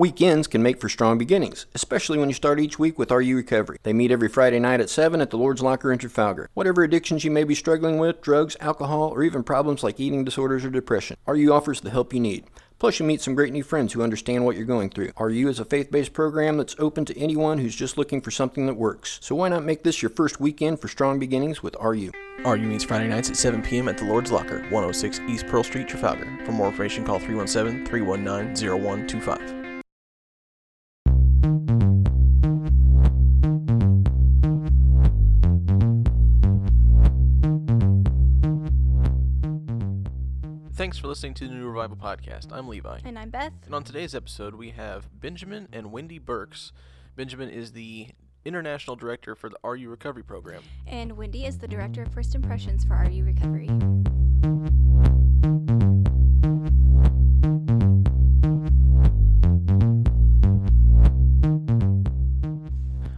Weekends can make for strong beginnings, especially when you start each week with RU Recovery. They meet every Friday night at 7 at the Lord's Locker in Trafalgar. Whatever addictions you may be struggling with, drugs, alcohol, or even problems like eating disorders or depression, RU offers the help you need. Plus, you meet some great new friends who understand what you're going through. RU is a faith based program that's open to anyone who's just looking for something that works. So, why not make this your first weekend for strong beginnings with RU? RU meets Friday nights at 7 p.m. at the Lord's Locker, 106 East Pearl Street, Trafalgar. For more information, call 317 319 0125. Thanks for listening to the New Revival Podcast. I'm Levi. And I'm Beth. And on today's episode, we have Benjamin and Wendy Burks. Benjamin is the International Director for the RU Recovery Program. And Wendy is the Director of First Impressions for RU Recovery.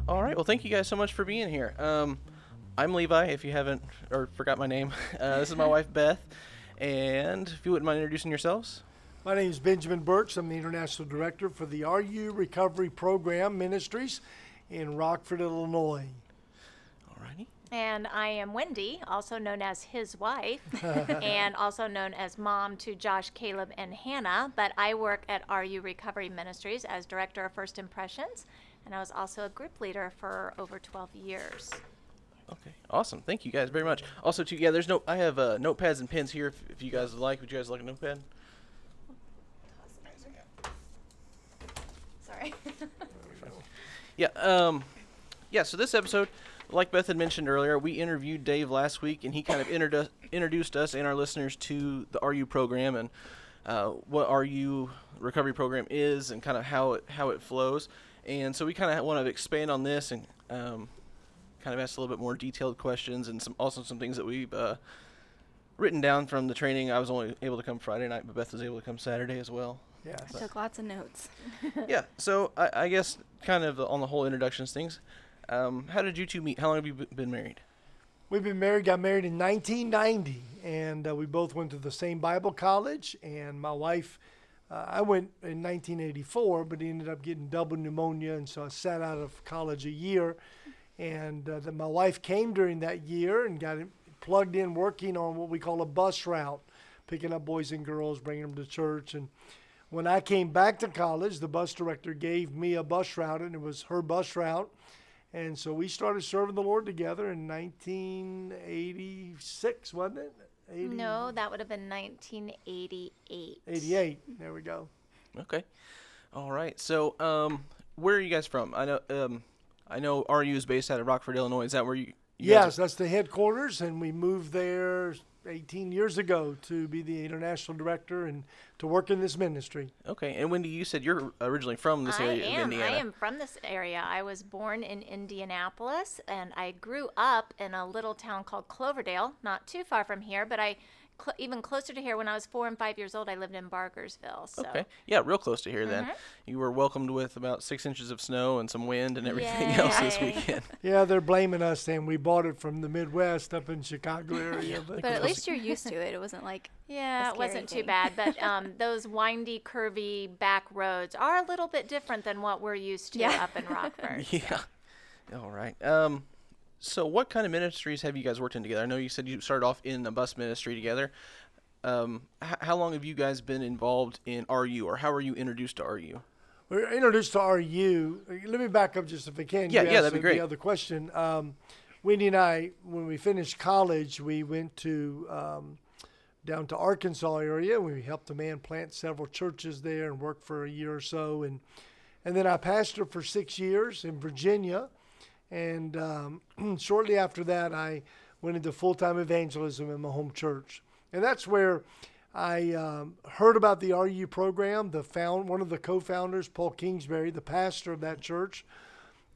All right. Well, thank you guys so much for being here. Um, I'm Levi, if you haven't or forgot my name. Uh, this is my wife, Beth. And if you wouldn't mind introducing yourselves. My name is Benjamin Burks. I'm the International Director for the RU Recovery Program Ministries in Rockford, Illinois. All righty. And I am Wendy, also known as his wife, and also known as mom to Josh, Caleb, and Hannah. But I work at RU Recovery Ministries as Director of First Impressions, and I was also a group leader for over 12 years. Okay, awesome. Thank you guys very much. Also, too, yeah, there's no. I have uh, notepads and pens here. If, if you guys would like, would you guys like a notepad? Sorry. Yeah. Um, yeah. So this episode, like Beth had mentioned earlier, we interviewed Dave last week, and he kind of introdu- introduced us and our listeners to the RU program and uh, what RU recovery program is, and kind of how it how it flows. And so we kind of want to expand on this and um, kind of asked a little bit more detailed questions, and some also some things that we've uh, written down from the training. I was only able to come Friday night, but Beth was able to come Saturday as well. Yes. I took lots of notes. yeah. So I, I guess kind of on the whole introductions things. Um, how did you two meet? How long have you b- been married? We've been married, got married in 1990, and uh, we both went to the same Bible college. And my wife, uh, I went in 1984, but ended up getting double pneumonia, and so I sat out of college a year. And uh, then my wife came during that year and got plugged in working on what we call a bus route, picking up boys and girls, bringing them to church. And when I came back to college, the bus director gave me a bus route, and it was her bus route. And so we started serving the Lord together in 1986, wasn't it? 80, no, that would have been 1988. 88. There we go. Okay. All right. So um, where are you guys from? I know um, I know RU is based out of Rockford, Illinois. Is that where you? you guys Yes, that's the headquarters, and we moved there 18 years ago to be the international director and to work in this ministry. Okay. And Wendy, you said you're originally from this I area am. of Indiana. I am from this area. I was born in Indianapolis, and I grew up in a little town called Cloverdale, not too far from here. But I, cl- even closer to here, when I was four and five years old, I lived in Bargersville. So. Okay. Yeah, real close to here then. Mm-hmm. You were welcomed with about six inches of snow and some wind and everything else this weekend. Yeah, they're blaming us saying we bought it from the Midwest up in Chicago area. but But at least you're used to it. It wasn't like Yeah, it wasn't scary too bad, but um, those windy, curvy back roads are a little bit different than what we're used to Yeah. up in Rockford. Yeah. All right. Um, so what kind of ministries have you guys worked in together? I know you said you started off in a bus ministry together. Um, h- how long have you guys been involved in RU, or how were you introduced to RU? We were introduced to RU. Let me back up just if I can. Yeah, You yeah, that'd be great. The other question. Um, Wendy and I, when we finished college, we went to um, down to Arkansas area. We helped a man plant several churches there and worked for a year or so. And and then I pastored for six years in Virginia. And um, shortly after that, I went into full time evangelism in my home church. And that's where I um, heard about the RU program. The found one of the co-founders, Paul Kingsbury, the pastor of that church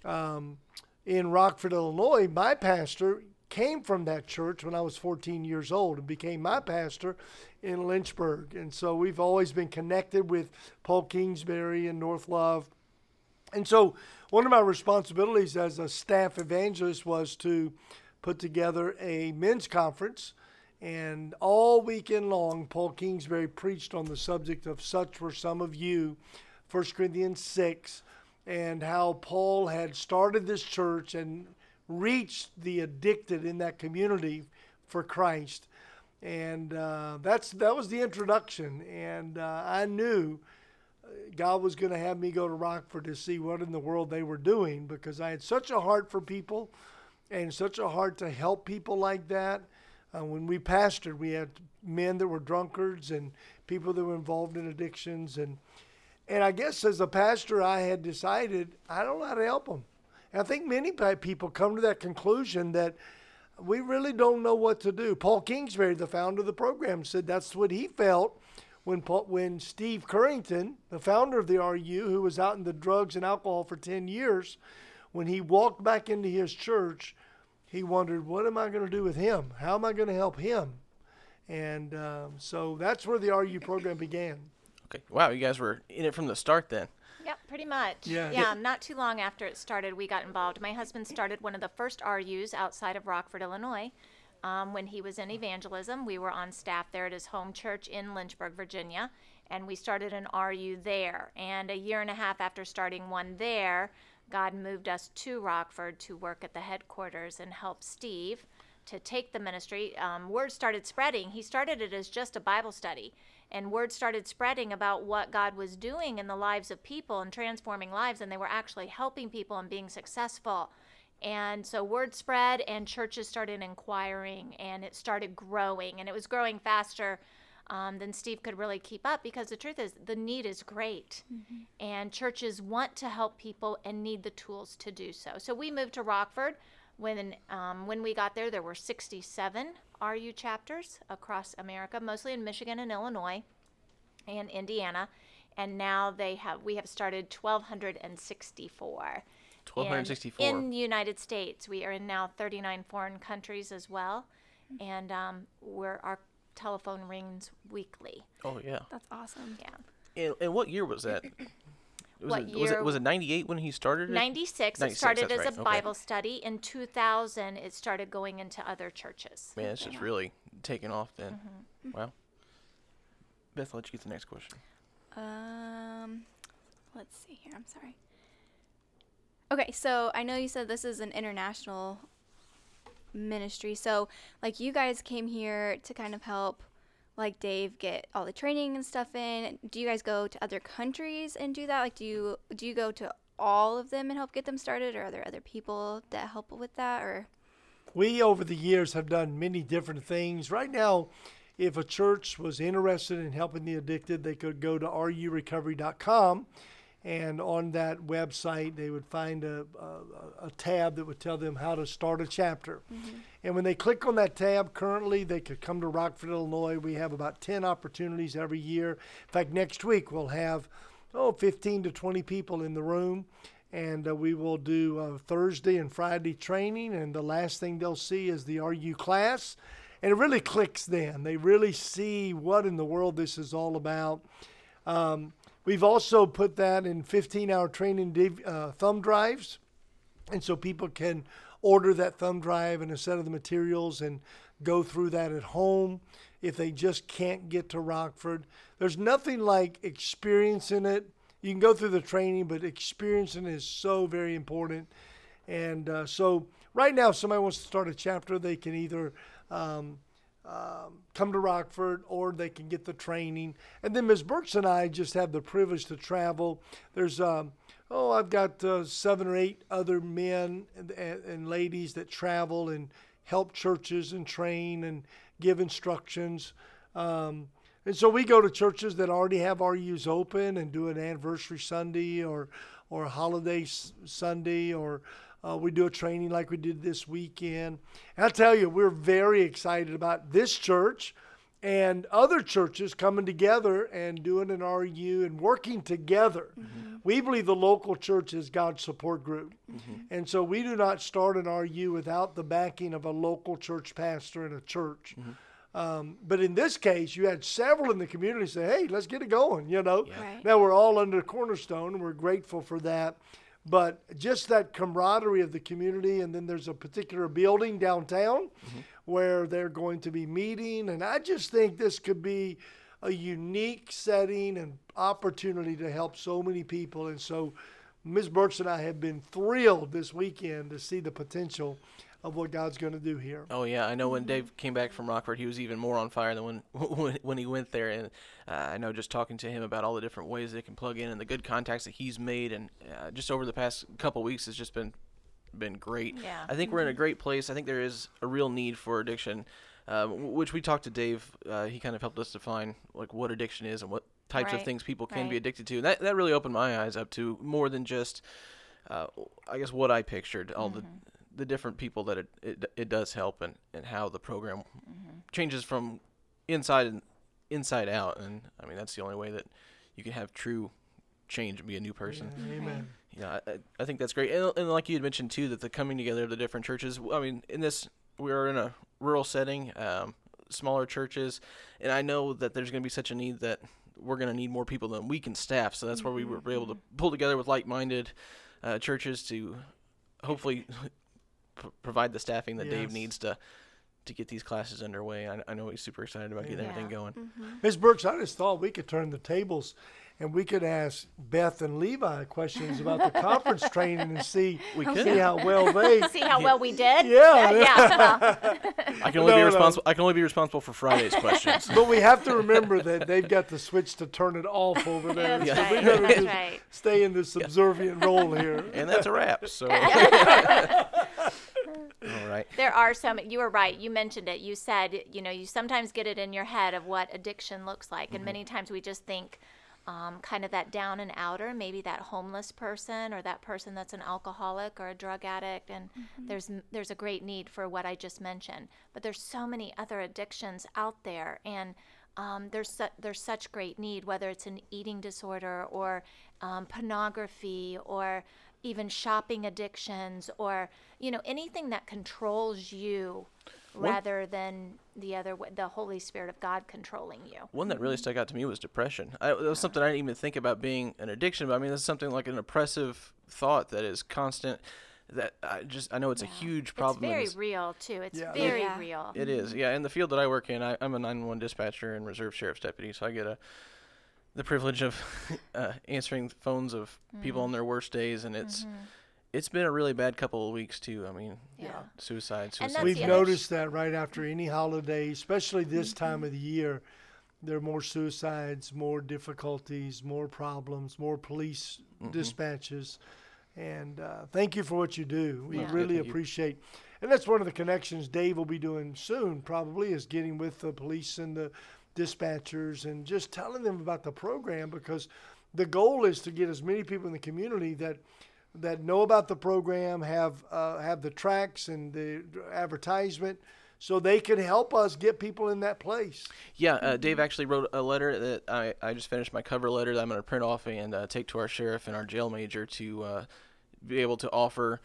um, in Rockford, Illinois. My pastor came from that church when I was 14 years old and became my pastor in Lynchburg. And so we've always been connected with Paul Kingsbury and North Love. And so one of my responsibilities as a staff evangelist was to put together a men's conference. And all weekend long, Paul Kingsbury preached on the subject of such were some of you 1 Corinthians 6 and how Paul had started this church and reached the addicted in that community for Christ. And uh, that's that was the introduction. And uh, I knew God was going to have me go to Rockford to see what in the world they were doing because I had such a heart for people and such a heart to help people like that. Uh, when we pastored, we had men that were drunkards and people that were involved in addictions. And, and I guess as a pastor, I had decided I don't know how to help them. And I think many people come to that conclusion that we really don't know what to do. Paul Kingsbury, the founder of the program, said that's what he felt when when Steve Curington, the founder of the RU, who was out in the drugs and alcohol for 10 years, when he walked back into his church, he wondered, what am I going to do with him? How am I going to help him? And um, so that's where the RU program began. Okay. Wow, you guys were in it from the start then. Yep, pretty much. Yeah. Yeah, not too long after it started, we got involved. My husband started one of the first RUs outside of Rockford, Illinois. Um, when he was in evangelism, we were on staff there at his home church in Lynchburg, Virginia, and we started an RU there. And a year and a half after starting one there, God moved us to Rockford to work at the headquarters and help Steve to take the ministry. Um, word started spreading. He started it as just a Bible study, and word started spreading about what God was doing in the lives of people and transforming lives, and they were actually helping people and being successful. And so word spread, and churches started inquiring, and it started growing, and it was growing faster um, than Steve could really keep up because the truth is, the need is great. Mm-hmm. And churches want to help people and need the tools to do so. So we moved to Rockford. When, um, when we got there, there were 67 RU chapters across America, mostly in Michigan and Illinois and Indiana. And now they have we have started 1,264. 1264 in, in the United States. We are in now 39 foreign countries as well, and um, we're our telephone rings weekly. Oh yeah. That's awesome. Yeah. And, and what year was that? Was What it, Was it was it 98 when he started it? 96, 96, it started as right, a okay. Bible study. In 2000, it started going into other churches. Man, it's just really taking off then. Mm-hmm. Wow. Beth, I'll let you get the next question. Um, let's see here. I'm sorry. Okay, so I know you said this is an international ministry. So, like, you guys came here to kind of help, like, Dave get all the training and stuff in. Do you guys go to other countries and do that? Like, do you do you go to all of them and help get them started, or are there other people that help with that, or? We, over the years, have done many different things. Right now, if a church was interested in helping the addicted, they could go to rurecovery.com. And on that website, they would find a, a, a tab that would tell them how to start a chapter. And when they click on that tab, currently they could come to Rockford, Illinois. We have about 10 opportunities every year. In fact, next week we'll have, oh, 15 to 20 people in the room and uh, we will do uh, Thursday and Friday training. And the last thing they'll see is the RU class, and it really clicks then. They really see what in the world this is all about. Um, we've also put that in 15-hour training div- uh, thumb drives, and so people can order that thumb drive and a set of the materials and go through that at home if they just can't get to Rockford. There's nothing like experiencing it you can go through the training, but experiencing is so very important. And uh, so, right now, if somebody wants to start a chapter, they can either um, um, come to Rockford or they can get the training. And then Ms. Burks and I just have the privilege to travel. There's, um, oh, I've got uh, seven or eight other men and, and, ladies that travel and help churches and train and give instructions. Um, and so we go to churches that already have RUs open and do an anniversary Sunday or or holiday Sunday or uh, we do a training like we did this weekend. And I'll tell you, we're very excited about this church and other churches coming together and doing an RU and working together. We believe the local church is God's support group. And so we do not start an RU without the backing of a local church pastor and a church. Um, but in this case, you had several in the community say, "Hey, let's get it going." You know. Right. Now we're all under Cornerstone, and we're grateful for that. But just that camaraderie of the community, and then there's a particular building downtown mm-hmm. where they're going to be meeting, and I just think this could be a unique setting and opportunity to help so many people. And so, Ms. Burks and I have been thrilled this weekend to see the potential of what God's going to do here. Oh yeah, I know when Dave came back from Rockford, he was even more on fire than when when, when he went there. And uh, I know just talking to him about all the different ways they can plug in and the good contacts that he's made, and uh, just over the past couple weeks has just been been great. Yeah. I think we're in a great place. I think there is a real need for addiction, um, which we talked to Dave. Uh, he kind of helped us define like what addiction is and what types of things people can be addicted to. And that that really opened my eyes up to more than just, uh, I guess, what I pictured. All the the different people that it, it it does help and and how the program changes from inside and inside out. And I mean that's the only way that you can have true change and be a new person. Amen. Yeah, I, I think that's great. And, and like you had mentioned too, that the coming together of the different churches. I mean, in this, we are in a rural setting, um, smaller churches, and I know that there's going to be such a need that we're going to need more people than we can staff. So that's where we were able to pull together with like-minded uh, churches to hopefully p- provide the staffing that Dave needs to to get these classes underway. I, I know he's super excited about getting Yeah. everything going. Mm-hmm. Ms. Burks, I just thought we could turn the tables and we could ask Beth and Levi questions about the conference training and see, We see how well they. See how well we did? Yeah. Uh, yeah. well, I can only No, be no. responsible. I can only be responsible for Friday's questions. But we have to remember that they've got the switch to turn it off over there. That's So we right. gotta That's just right. stay in this subservient role here. and that's a wrap. So. All right. There are some. You were right. You mentioned it. You said, you know, you sometimes get it in your head of what addiction looks like, and mm-hmm. many times we just think, um, kind of that down and outer, maybe that homeless person or that person that's an alcoholic or a drug addict, and there's there's a great need for what I just mentioned. But there's so many other addictions out there, and um, there's su- there's such great need, whether it's an eating disorder or um, pornography or even shopping addictions or you know anything that controls you rather than the other way, the Holy Spirit of God controlling you. One that really stuck out to me was depression. I, that was something I didn't even think about being an addiction, but I mean, that's something like an oppressive thought that is constant. That I just I know it's a huge problem. It's very this- real too. It's Yeah. very Yeah. real. It is, yeah. In the field that I work in, I, I'm a 911 dispatcher and reserve sheriff's deputy, so I get a the privilege of uh, answering phones of people on their worst days, and it's it's been a really bad couple of weeks too. I mean, Yeah. suicide, suicide. We've the noticed that right after any holiday, especially this time of the year, there are more suicides, more difficulties, more problems, more police dispatches. And uh, thank you for what you do. We Yeah. really Thank you. appreciate. And that's one of the connections Dave will be doing soon, probably, is getting with the police and the dispatchers and just telling them about the program because the goal is to get as many people in the community that that know about the program, have uh, have the tracks and the advertisement, so they can help us get people in that place. Yeah, uh, Dave actually wrote a letter that I, I just finished my cover letter that I'm going to print off and uh, take to our sheriff and our jail major to uh, be able to offer,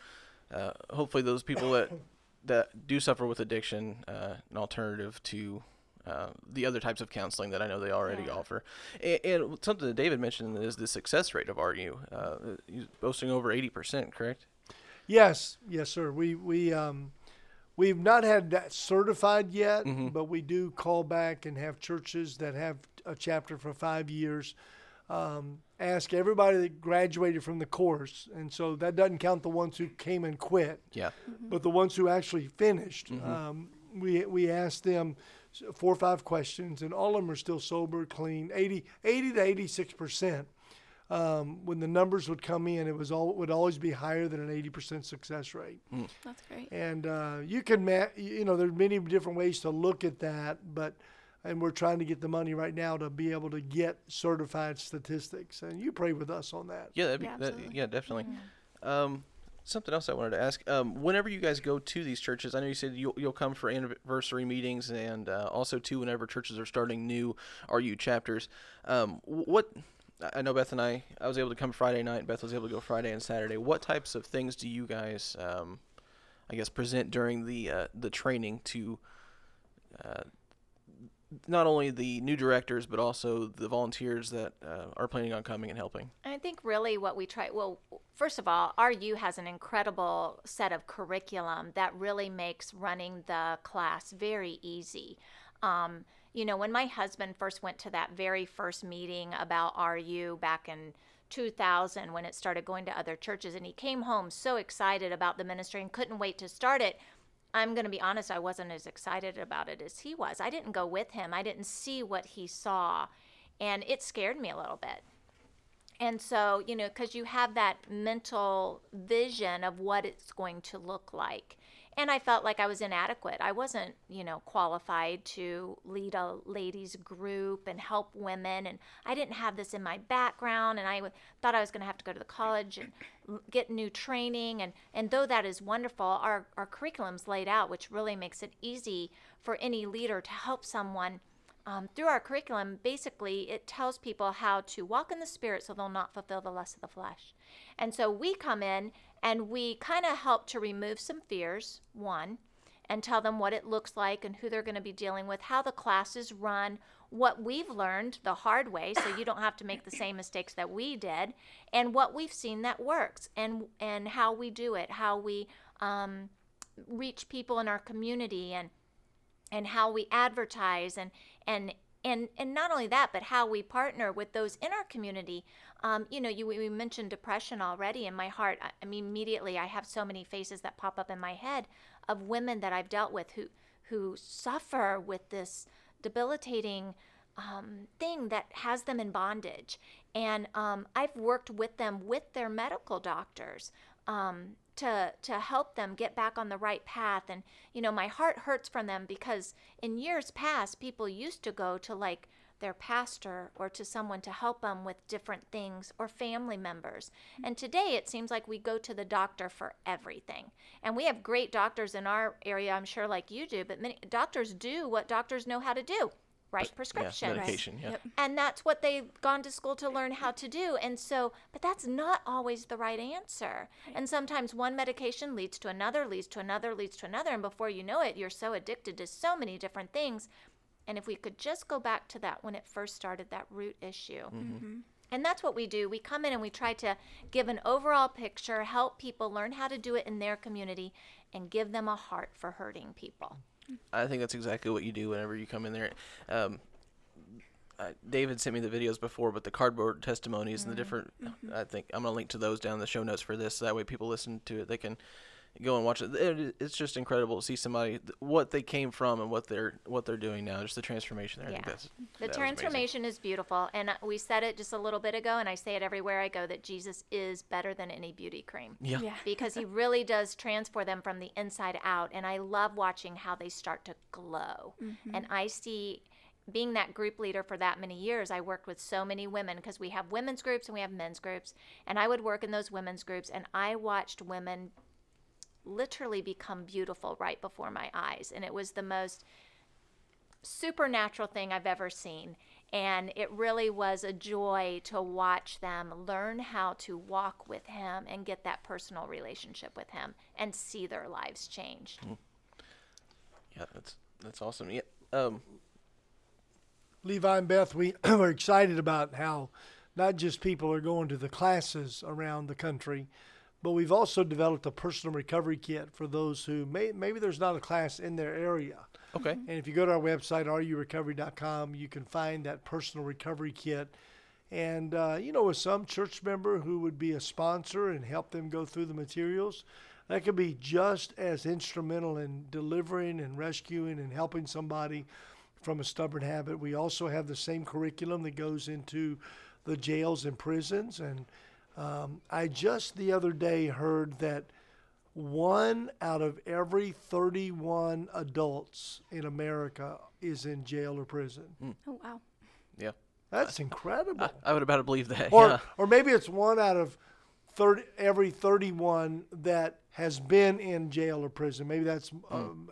uh, hopefully, those people that that do suffer with addiction uh, an alternative to uh, the other types of counseling that I know they already Yeah. offer. And, and something that David mentioned is the success rate of RU. Uh, he's boasting over 80%, correct? Yes, yes, sir. We we um, we've not had that certified yet, but we do call back and have churches that have a chapter for five years. Um, ask everybody that graduated from the course, and so that doesn't count the ones who came and quit. Yeah. but the ones who actually finished, Mm-hmm. um, we we asked them four or five questions, and all of them are still sober, clean, 80, 80 to eighty six percent. Um, when the numbers would come in, it was all would always be higher than an eighty percent success rate. That's great. And uh, you can, ma- you know, there's many different ways to look at that, but and we're trying to get the money right now to be able to get certified statistics. And you pray with us on that. Yeah, that'd be, Yeah, that, yeah, definitely. Um, something else I wanted to ask. Um, whenever you guys go to these churches, I know you said you'll, you'll come for anniversary meetings and uh, also too whenever churches are starting new RU chapters. Um, what I know Beth and I, I was able to come Friday night. Beth was able to go Friday and Saturday. What types of things do you guys, um, I guess, present during the uh, the training to uh, not only the new directors but also the volunteers that uh, are planning on coming and helping? I think really what we try, well, first of all, RU has an incredible set of curriculum that really makes running the class very easy. Um, you know, when my husband first went to that very first meeting about RU back in 2000 when it started going to other churches and he came home so excited about the ministry and couldn't wait to start it. I'm going to be honest, I wasn't as excited about it as he was. I didn't go with him. I didn't see what he saw and it scared me a little bit. And so, you know, because you have that mental vision of what it's going to look like. And I felt like I was inadequate. I wasn't, you know, qualified to lead a ladies group and help women. And I didn't have this in my background. And I w- thought I was going to have to go to the college and get new training. And, and though that is wonderful, our, our curriculum's laid out, which really makes it easy for any leader to help someone um, through our curriculum, basically, it tells people how to walk in the spirit so they'll not fulfill the lust of the flesh. And so we come in and we kind of help to remove some fears, one, and tell them what it looks like and who they're going to be dealing with, how the classes run, what we've learned the hard way so you don't have to make the same mistakes that we did, and what we've seen that works, and, and how we do it, how we um, reach people in our community, and and how we advertise and and and and not only that but how we partner with those in our community. Um, you know you we mentioned depression already in my heart. I, mean immediately i have so many faces that pop up in my head of women that i've dealt with who who suffer with this debilitating um, thing that has them in bondage. And um, i've worked with them with their medical doctors um, to to help them get back on the right path and you know my heart hurts from them because in years past people used to go to like their pastor or to someone to help them with different things or family members. And today it seems like we go to the doctor for everything. And we have great doctors in our area, I'm sure like you do, but many doctors do what doctors know how to do. Write prescriptions Yeah, medication. Yeah. Yep. and that's what they've gone to school to learn how to do and so but that's not always the right answer and sometimes one medication leads to another leads to another leads to another and before you know it you're so addicted to so many different things and if we could just go back to that when it first started that root issue mm-hmm. Mm-hmm. and that's what we do. We come in and we try to give an overall picture, help people learn how to do it in their community, and give them a heart for hurting people. I think that's exactly what you do whenever you come in there. Um, uh, David sent me the videos before, but the cardboard testimonies and the different. I think I'm gonna link to those down in the show notes for this. So that way, people listen to it. They can go and watch it. it. It's just incredible to see somebody what they came from and what they're what they're doing now. Just the transformation there. I think Yeah. that's The that transformation is beautiful. And uh, we said it just a little bit ago, and I say it everywhere I go that Jesus is better than any beauty cream. Yeah. Yeah. because he really does transform them from the inside out. And I love watching how they start to glow. And I see, being that group leader for that many years, I worked with so many women because we have women's groups and we have men's groups. And I would work in those women's groups, and I watched women literally become beautiful right before my eyes. And it was the most supernatural thing I've ever seen. And it really was a joy to watch them learn how to walk with Him and get that personal relationship with Him and see their lives changed. Yeah, that's that's awesome. Yeah. Um, Levi and Beth, we are excited about how not just people are going to the classes around the country, but we've also developed a personal recovery kit for those who may maybe there's not a class in their area. okay. And if you go to our website, rurecovery.com, you can find that personal recovery kit. And, uh, you know, with some church member who would be a sponsor and help them go through the materials, that could be just as instrumental in delivering and rescuing and helping somebody from a stubborn habit. We also have the same curriculum that goes into the jails and prisons. And um, I just the other day heard that one out of every 31 adults in America is in jail or prison. Oh wow. Yeah. That's incredible. I would about to believe that. or, yeah. or maybe it's one out of 30, every 31 that has been in jail or prison. Maybe that's, um,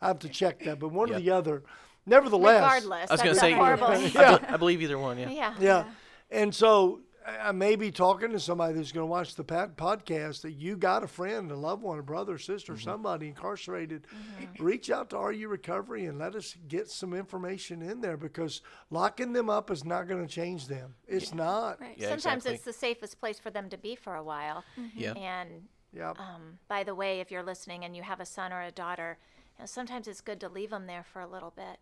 I have to check that, but one Yeah. or the other. Nevertheless, Regardless, I was gonna say. a horrible. I, Yeah. be- I believe either one. Yeah. yeah. Yeah. And so I I may be talking to somebody that's going to watch the podcast that you got a friend, a loved one, a brother, sister, mm-hmm. somebody incarcerated. Mm-hmm. Reach out to RU Recovery and let us get some information in there because locking them up is not going to change them. It's not. Right. Yeah, Sometimes exactly. it's the safest place for them to be for a while. Yeah. And Yeah. um, by the way, if you're listening and you have a son or a daughter, you know, sometimes it's good to leave them there for a little bit.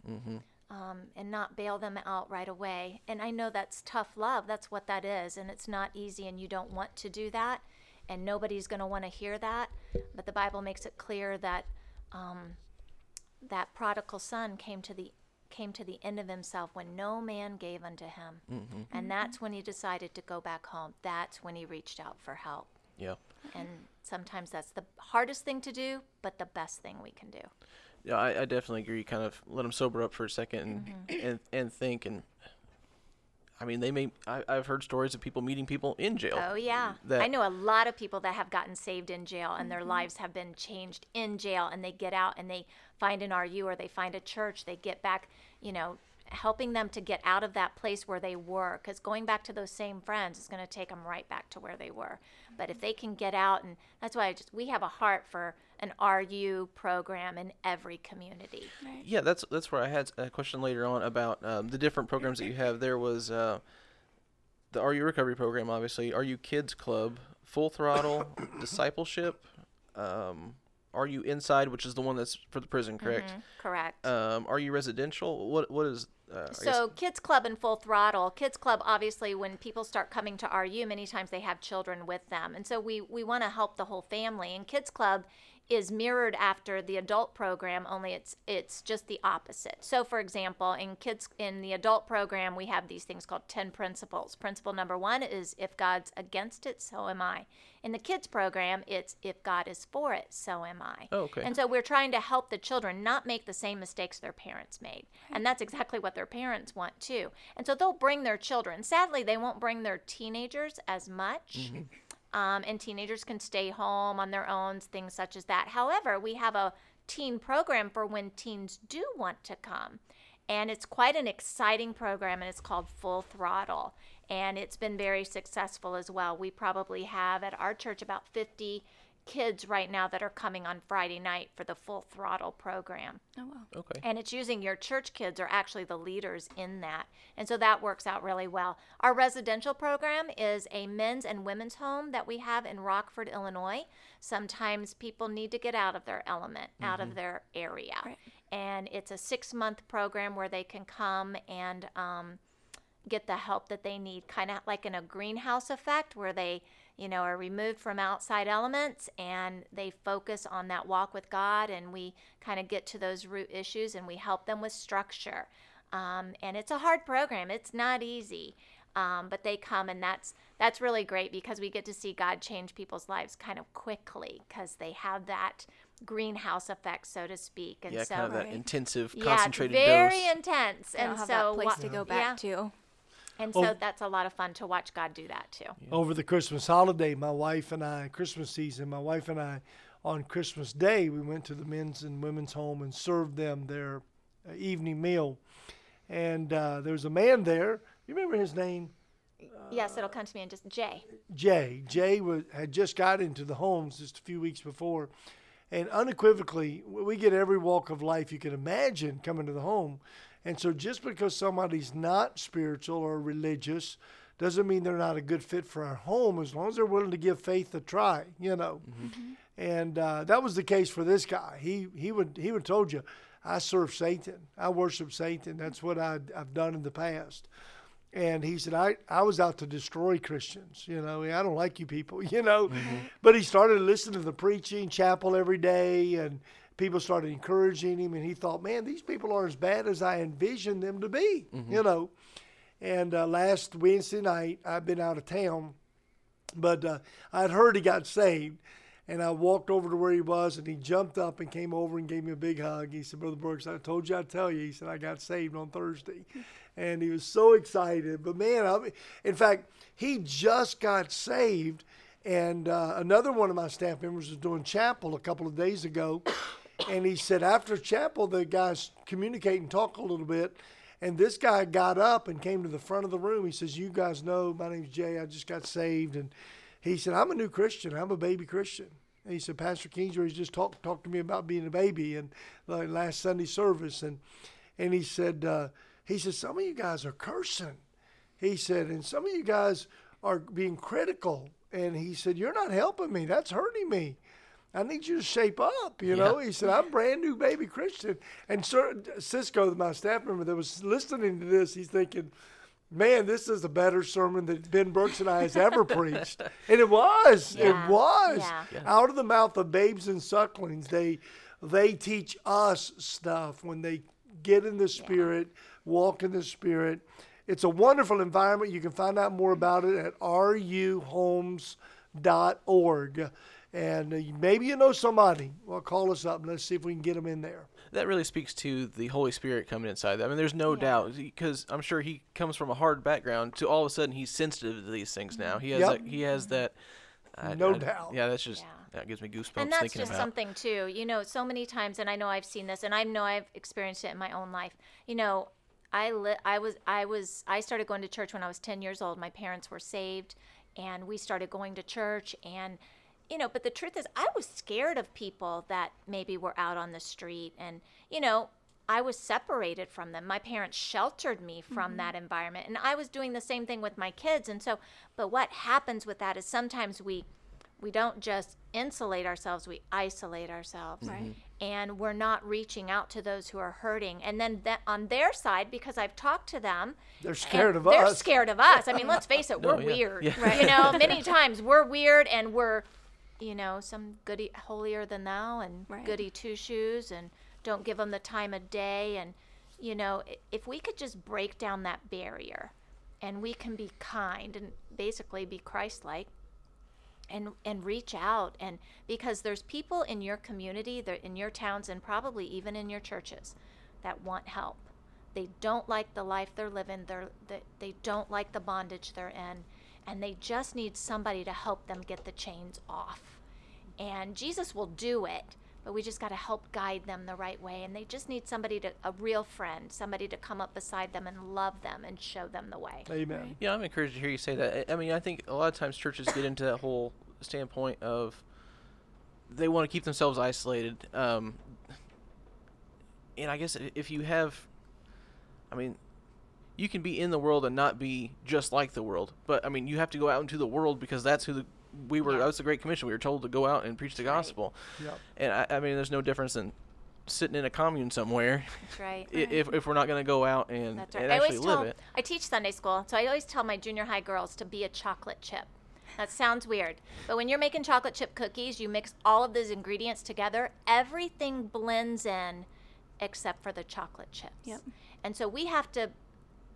Um, and not bail them out right away. And I know that's tough love. That's what that is. And it's not easy, and you don't want to do that. And nobody's going to want to hear that. But the Bible makes it clear that um, that prodigal son came to the came to the end of himself when no man gave unto him. And that's when he decided to go back home. That's when he reached out for help. Yeah. And sometimes that's the hardest thing to do, but the best thing we can do. Yeah, I, I definitely agree. Kind of let them sober up for a second and Mm-hmm. and, and think. And I mean, they may. I, I've heard stories of people meeting people in jail. Oh yeah, I know a lot of people that have gotten saved in jail, and their lives have been changed in jail, and they get out and they find an RU or they find a church. They get back, you know, helping them to get out of that place where they were, because going back to those same friends is going to take them right back to where they were. But if they can get out, and that's why I just we have a heart for an RU program in every community. Yeah, that's that's where I had a question later on about um, the different programs that you have. There was uh, the RU Recovery Program, obviously. RU Kids Club, Full Throttle, Discipleship, um, RU Inside, which is the one that's for the prison, correct? Correct. Um, RU Residential. What what is? Uh, I guess- So, Kids Club and Full Throttle. Kids Club, obviously, when people start coming to RU, many times they have children with them. And so we, we want to help the whole family. And Kids Club is mirrored after the adult program, only it's it's just the opposite. So, for example, in kids in the adult program, we have these things called 10 principles. Principle number 1 is if God's against it, so am I. In the kids program, it's if God is for it, so am I. Oh, okay. And so we're trying to help the children not make the same mistakes their parents made. And that's exactly what their parents want too. And so they'll bring their children. Sadly, they won't bring their teenagers as much. Mm-hmm. Um, and teenagers can stay home on their own, things such as that. However, we have a teen program for when teens do want to come. And it's quite an exciting program, and it's called Full Throttle. And it's been very successful as well. We probably have at our church about 50 kids right now that are coming on Friday night for the Full Throttle program Oh wow. okay. and it's using your church kids are actually the leaders in that and so that works out really well our residential program is a men's and women's home that we have in rockford illinois sometimes people need to get out of their element out of their area Right. and it's a six month program where they can come and um, get the help that they need kind of like in a greenhouse effect where they you know are removed from outside elements and they focus on that walk with god and we kind of get to those root issues and we help them with structure um, and it's a hard program it's not easy um, but they come and that's that's really great because we get to see god change people's lives kind of quickly because they have that greenhouse effect so to speak and Yeah, so kind of that Right. intensive, yeah, concentrated it's very dose. intense They don't and have so that place wa- to go yeah. back to. And Oh. so that's a lot of fun to watch God do that too. over the Christmas holiday, my wife and I, Christmas season, my wife and I, on Christmas Day, we went to the men's and women's home and served them their uh, evening meal. And uh, there was a man there. You remember his name? yes, it'll come to me in just Jay. Jay. Jay was, had just got into the homes just a few weeks before. And unequivocally, we get every walk of life you can imagine coming to the home. And so just because somebody's not spiritual or religious doesn't mean they're not a good fit for our home as long as they're willing to give faith a try, you know. Mm-hmm. Mm-hmm. And uh, that was the case for this guy. He he would he would told you, I serve Satan. I worship Satan. That's what I, I've done in the past. And he said, I, I was out to destroy Christians. You know, I don't like you people, you know. Mm-hmm. But he started listening to the preaching, chapel every day, and people started encouraging him. And he thought, man, these people are as bad as I envisioned them to be, you know. And uh, last Wednesday night, I've been out of town, but uh, I'd heard he got saved. And I walked over to where he was, and he jumped up and came over and gave me a big hug. He said, Brother Burks, I told you I'd tell you. He said, I got saved on Thursday. And he was so excited. But man, I, in fact, he just got saved. And uh, another one of my staff members was doing chapel a couple of days ago. And he said, after chapel, the guys communicate and talk a little bit. And this guy got up and came to the front of the room. He says, You guys know my name's Jay. I just got saved. And he said, I'm a new Christian. I'm a baby Christian. And he said, Pastor Kingsbury just talked talked to me about being a baby and like last Sunday service. And and he said, uh, he said, some of you guys are cursing. He said, and some of you guys are being critical. And he said, you're not helping me. That's hurting me. I need you to shape up. You know, he said, I'm brand new baby Christian. And Sir, Cisco, my staff member that was listening to this, he's thinking, man, this is a better sermon that Ben Burks and I has ever preached. And it was. Yeah. It was. Yeah. Out of the mouth of babes and sucklings, they they teach us stuff when they get in the spirit, walk in the spirit. It's a wonderful environment. You can find out more about it at ruhomes.org. And uh, maybe you know somebody. Well, call us up and let's see if we can get them in there. that really speaks to the Holy Spirit coming inside. I mean, there's no doubt because I'm sure he comes from a hard background. To all of a sudden, he's sensitive to these things now. He has Yep. that, he has that. I- No I- doubt. Yeah, that's just Yeah. that gives me goosebumps and that's thinking just about. something too you know so many times and i know i've seen this and i know i've experienced it in my own life you know i li- i was i was i started going to church when i was 10 years old my parents were saved and we started going to church and you know but the truth is i was scared of people that maybe were out on the street and you know I was separated from them. My parents sheltered me from mm-hmm. that environment. And I was doing the same thing with my kids. And so, but what happens with that is sometimes we we don't just insulate ourselves, we isolate ourselves. Right. Mm-hmm. And we're not reaching out to those who are hurting. And then that on their side, because I've talked to them, They're scared and of they're us. scared of us. I mean, let's face it, No, oh, we're yeah. weird. Yeah. You know, many times we're weird and we're, you know, some goody holier than thou and Right. goody two shoes and don't give them the time of day. And, you know, if we could just break down that barrier and we can be kind and basically be Christ like and and reach out and because there's people in your community that in your towns and probably even in your churches that want help they don't like the life they're living they're they, they don't like the bondage they're in and they just need somebody to help them get the chains off and jesus will do it but we just got to help guide them the right way and they just need somebody to a real friend somebody to come up beside them and love them and show them the way Amen. Yeah, I'm encouraged to hear you say that. I I mean, I think a lot of times churches get into that whole standpoint of they want to keep themselves isolated. Um, and I guess if you have, I mean, you can be in the world and not be just like the world. But I mean, you have to go out into the world because that's who the we were. Yeah. That was the Great Commission. We were told to go out and preach the Right. gospel. Yep. And I, I mean, there's no difference in sitting in a commune somewhere that's right if, if we're not going to go out and, That's right. and I actually always live tell it. I teach Sunday school, so I always tell my junior high girls to be a chocolate chip. That sounds weird, but when you're making chocolate chip cookies, you mix all of those ingredients together. Everything blends in, except for the chocolate chips. Yep. And so we have to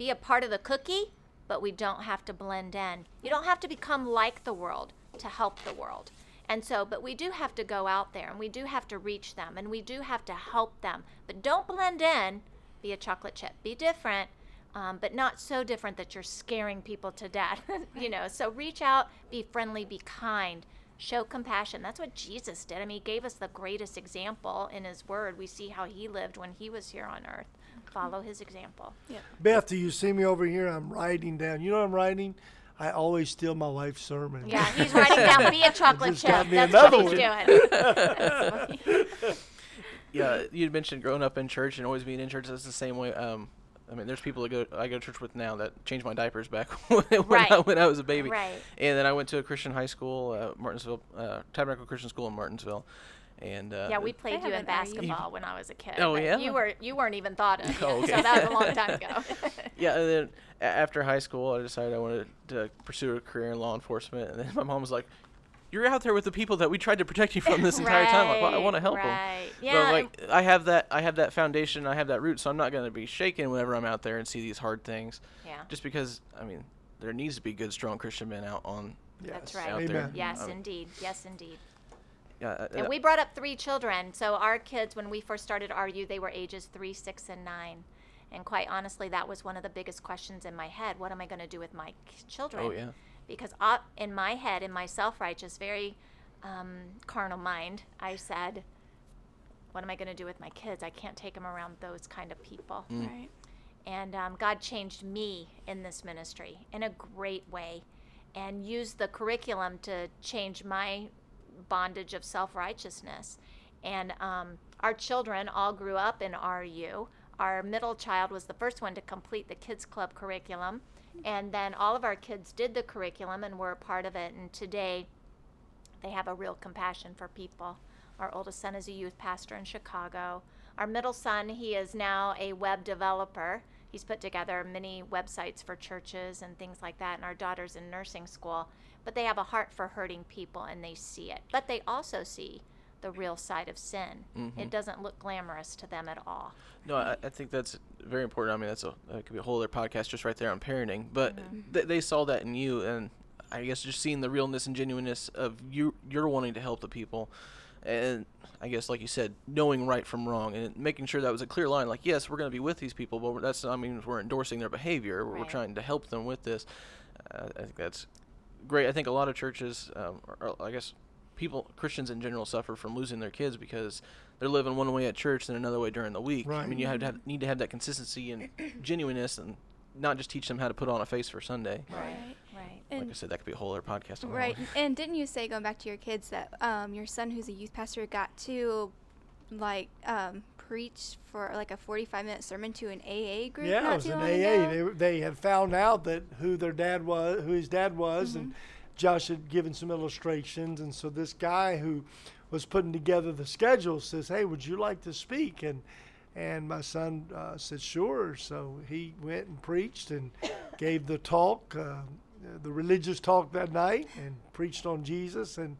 be a part of the cookie, but we don't have to blend in. You don't have to become like the world to help the world. And so, but we do have to go out there and we do have to reach them and we do have to help them. But don't blend in, be a chocolate chip. Be different, um, but not so different that you're scaring people to death. you know, so reach out, be friendly, be kind, show compassion. That's what Jesus did. I mean, he gave us the greatest example in his word. We see how he lived when he was here on earth. Follow his example. Beth, do you see me over here? I'm writing down. You know what I'm writing? I always steal my wife's sermon. Yeah, he's writing down be a chocolate chip. That's another what he's one. doing. Yeah, you mentioned growing up in church and always being in church. That's the same way. Um, I mean, there's people that go I go to church with now that changed my diapers back when, when, I, when I was a baby. Right. And then I went to a Christian high school, uh, Martinsville, uh, Tabernacle Christian School in Martinsville. And uh, Yeah, we played you in an RU. basketball when I was a kid. Oh, yeah? You were you weren't even thought of Oh, okay. so that was a long time ago. yeah, and then after high school, I decided I wanted to pursue a career in law enforcement. And then my mom was like, "You're out there with the people that we tried to protect you from this entire time. Like, well, I want to help them." right. But like I have that, I have that foundation, I have that root, so I'm not going to be shaken whenever I'm out there and see these hard things. Yeah. Just because, I mean, there needs to be good, strong Christian men out on. That's right. Out there. Amen. Yes, Um, indeed. Yes, indeed. Yeah, uh, And we brought up three children. So our kids, when we first started RU, they were ages three, six, and nine. And quite honestly, that was one of the biggest questions in my head. What am I going to do with my children? Oh, yeah. Because in my head, in my self-righteous, very um, carnal mind, I said, "What am I going to do with my kids? I can't take them around those kind of people." Right. And um, God changed me in this ministry in a great way and used the curriculum to change my bondage of self righteousness. And um, our children all grew up in RU. Our middle child was the first one to complete the Kids Club curriculum. And then all of our kids did the curriculum and were a part of it. And today, they have a real compassion for people. Our oldest son is a youth pastor in Chicago. Our middle son, he is now a web developer. He's put together many websites for churches and things like that. And our daughter's in nursing school. But they have a heart for hurting people and they see it. But they also see the real side of sin. Mm-hmm. It doesn't look glamorous to them at all. No, I, I think that's very important. I mean, that's a that could be a whole other podcast just right there on parenting. But th- they saw that in you, and I guess just seeing the realness and genuineness of you, you're wanting to help the people, and I guess like you said, knowing right from wrong and making sure that was a clear line. Like, yes, we're going to be with these people, but we're- that's I mean we're endorsing their behavior. We're, we're trying to help them with this. Uh, I think that's great. I think a lot of churches, um, or, or I guess people, Christians in general, suffer from losing their kids because they're living one way at church and another way during the week. Right. I mean, you have to have, need to have that consistency and genuineness, and not just teach them how to put on a face for Sunday. Right. Right. Like I said, that could be a whole other podcast. on right. And didn't you say, going back to your kids, that um, your son, who's a youth pastor, got to like um, preach for like a 45 minute sermon to an AA group? Yeah, it was an AA. ago? They, they had found out that who their dad was, who his dad was, and Josh had given some illustrations. And so this guy who was putting together the schedule says, "Hey, would you like to speak?" And and my son uh, said, "Sure." So he went and preached and gave the talk, uh, the religious talk that night, and preached on Jesus and.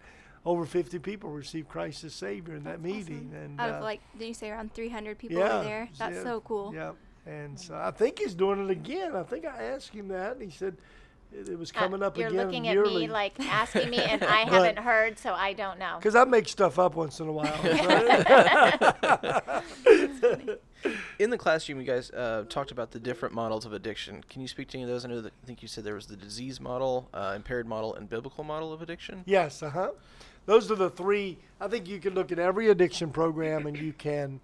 Over 50 people received Christ as Savior in that That's meeting, awesome. and Out uh, of like, did you say around 300 people yeah, were there? That's yeah, so cool. Yep. And so I think he's doing it again. I think I asked him that, and he said it, it was Uh, coming up again You're looking yearly. at me like asking me, and I haven't heard, so I don't know. because I make stuff up once in a while. In the classroom, you guys uh, talked about the different models of addiction. Can you speak to any of those? I know that I think you said there was the disease model, uh, impaired model, and biblical model of addiction. yes. Uh huh. Those are the three. I think you can look at every addiction program and you can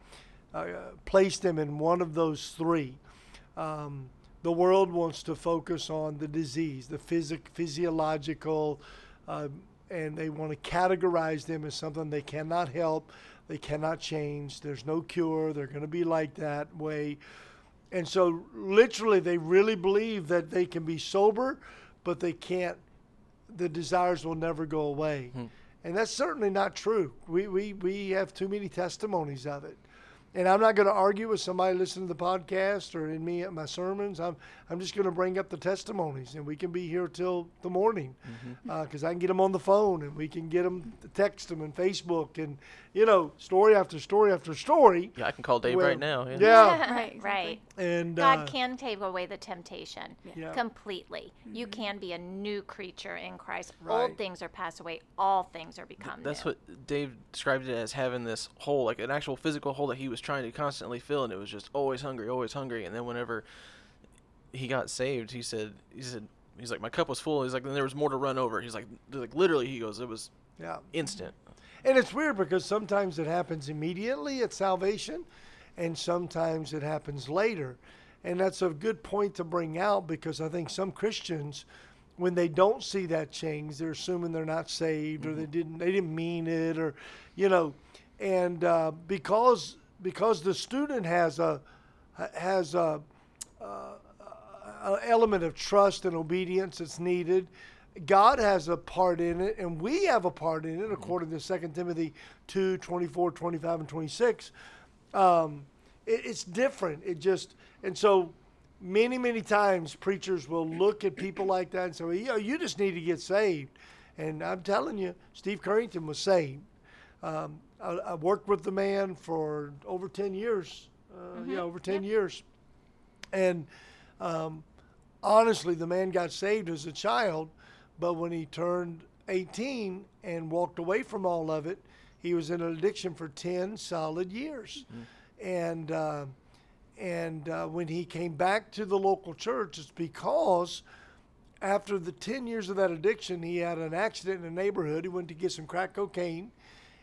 uh, place them in one of those three. Um, the world wants to focus on the disease, the physic, physiological, uh, and they want to categorize them as something they cannot help, they cannot change. There's no cure. They're going to be like that way. And so, literally, they really believe that they can be sober, but they can't, the desires will never go away. And that's certainly not true. We, we, we have too many testimonies of it. And I'm not going to argue with somebody listening to the podcast or in me at my sermons. I'm, I'm just going to bring up the testimonies, and we can be here till the morning mm-hmm. uh, because I can get them on the phone and we can get them, text them, and Facebook, and you know, story after story after story. Yeah, I can call Dave Well, right now. Yeah. Yeah, Right, right. And God uh, can take away the temptation Yeah. completely. You can be a new creature in Christ. Right. Old things are passed away. All things are become That's new. what Dave described it as having this hole, like an actual physical hole that he was trying to constantly fill, and it was just always hungry, always hungry. And then whenever he got saved, he said, he said, he's like, my cup was full. He's like, then there was more to run over. He's like, like literally, he goes, it was yeah. instant. And it's weird because sometimes it happens immediately at salvation, and sometimes it happens later. And that's a good point to bring out because I think some Christians, when they don't see that change, they're assuming they're not saved or they mm-hmm. didn't they didn't mean it or, you know, and uh, because because the student has a has uh, a, a element of trust and obedience that's needed. God has a part in it, and we have a part in it, mm-hmm. according to 2 Timothy 2 24, 25, and 26. Um, it, it's different. It just, and so many, many times preachers will look at people like that and say, well, you know, you just need to get saved. And I'm telling you, Steve Curington was saved. Um, I, I worked with the man for over 10 years. Uh, Yeah, over 10 years. And um, honestly, the man got saved as a child, but when he turned 18 and walked away from all of it, he was in an addiction for 10 solid years. And uh, and uh, when he came back to the local church, it's because after the 10 years of that addiction, he had an accident in the neighborhood. He went to get some crack cocaine,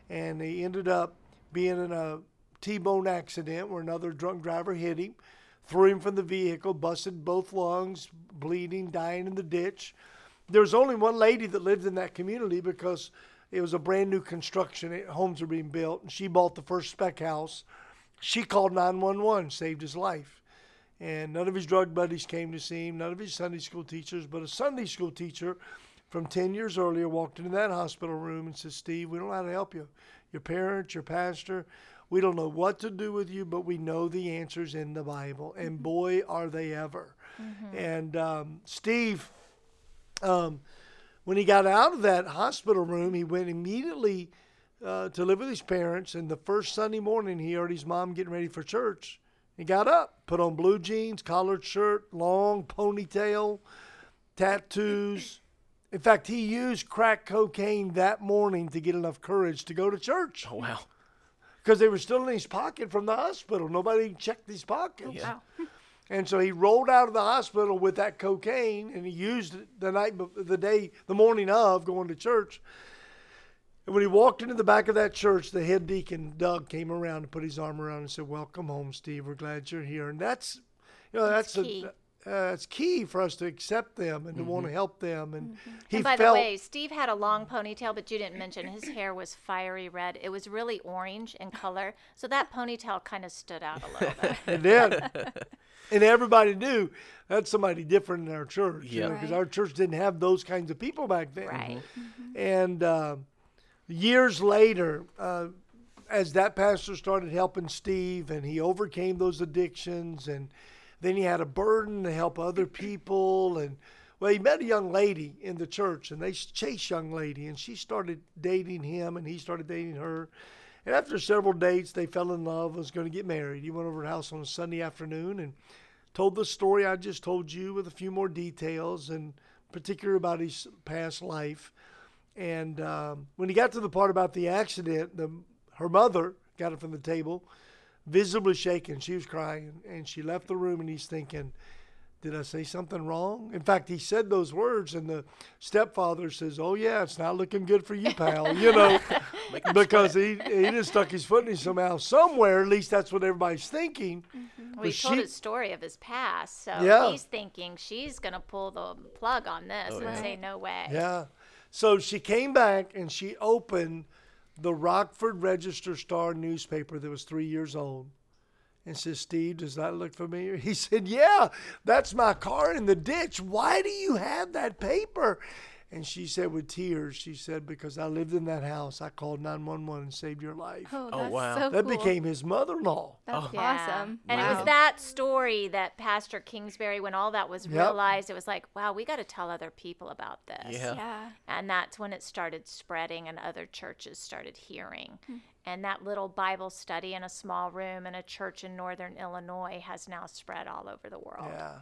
and he ended up being in a T-bone accident where another drunk driver hit him, threw him from the vehicle, busted both lungs, bleeding, dying in the ditch. There was only one lady that lived in that community because it was a brand new construction. It, homes were being built, and she bought the first spec house. She called 911, saved his life. And none of his drug buddies came to see him, none of his Sunday school teachers, but a Sunday school teacher from 10 years earlier walked into that hospital room and said, Steve, we don't know how to help you. Your parents, your pastor, we don't know what to do with you, but we know the answers in the Bible. And boy, are they ever. And um, Steve, um, when he got out of that hospital room, he went immediately uh, to live with his parents. And the first Sunday morning, he heard his mom getting ready for church. He got up, put on blue jeans, collared shirt, long ponytail, tattoos. In fact, he used crack cocaine that morning to get enough courage to go to church Oh wow. because they were still in his pocket from the hospital. Nobody checked his pockets. Yeah. And so he rolled out of the hospital with that cocaine, and he used it the night, the day, the morning of going to church. And when he walked into the back of that church, the head deacon Doug came around and put his arm around and said, "Welcome home, Steve. We're glad you're here." And that's, you know, that's, That's. A, uh, it's key for us to accept them and to want to help them. And he and by felt the way, Steve had a long ponytail, but you didn't mention his hair was fiery red. It was really orange in color, so that ponytail kind of stood out a little bit. It did. and everybody knew that's somebody different in our church. You know, because Right. our church didn't have those kinds of people back then. Right. And uh, years later, uh, as that pastor started helping Steve and he overcame those addictions, and then he had a burden to help other people. And well, he met a young lady in the church, and they chased young lady, and she started dating him, and he started dating her. And after several dates, they fell in love. Was going to get married. He went over to her house on a Sunday afternoon and told the story I just told you with a few more details, and particular about his past life. And um, when he got to the part about the accident, the, her mother got up from the table, visibly shaken. She was crying, and she left the room. And he's thinking, "Did I say something wrong?" In fact, he said those words, and the stepfather says, "Oh yeah, it's not looking good for you, pal." You know, because he he just stuck his foot in him somehow, somewhere. At least that's what everybody's thinking. Mm-hmm. Well, he But told she- his story of his past, so Yeah. he's thinking she's gonna pull the plug on this oh, and say no way. Yeah. So she came back and she opened the Rockford Register Star newspaper that was three years old and says, Steve, does that look familiar? He said, Yeah, that's my car in the ditch. Why do you have that paper? And she said with tears, she said, Because I lived in that house. I called 911 and saved your life. Oh, Oh, that's wow. so that cool. became his mother in law. That's Yeah. awesome. And it was that story that Pastor Kingsbury, when all that was Yep. realized, it was like, wow, we got to tell other people about this. Yeah. Yeah. And that's when it started spreading and other churches started hearing. Hmm. And that little Bible study in a small room in a church in northern Illinois has now spread all over the world. Yeah.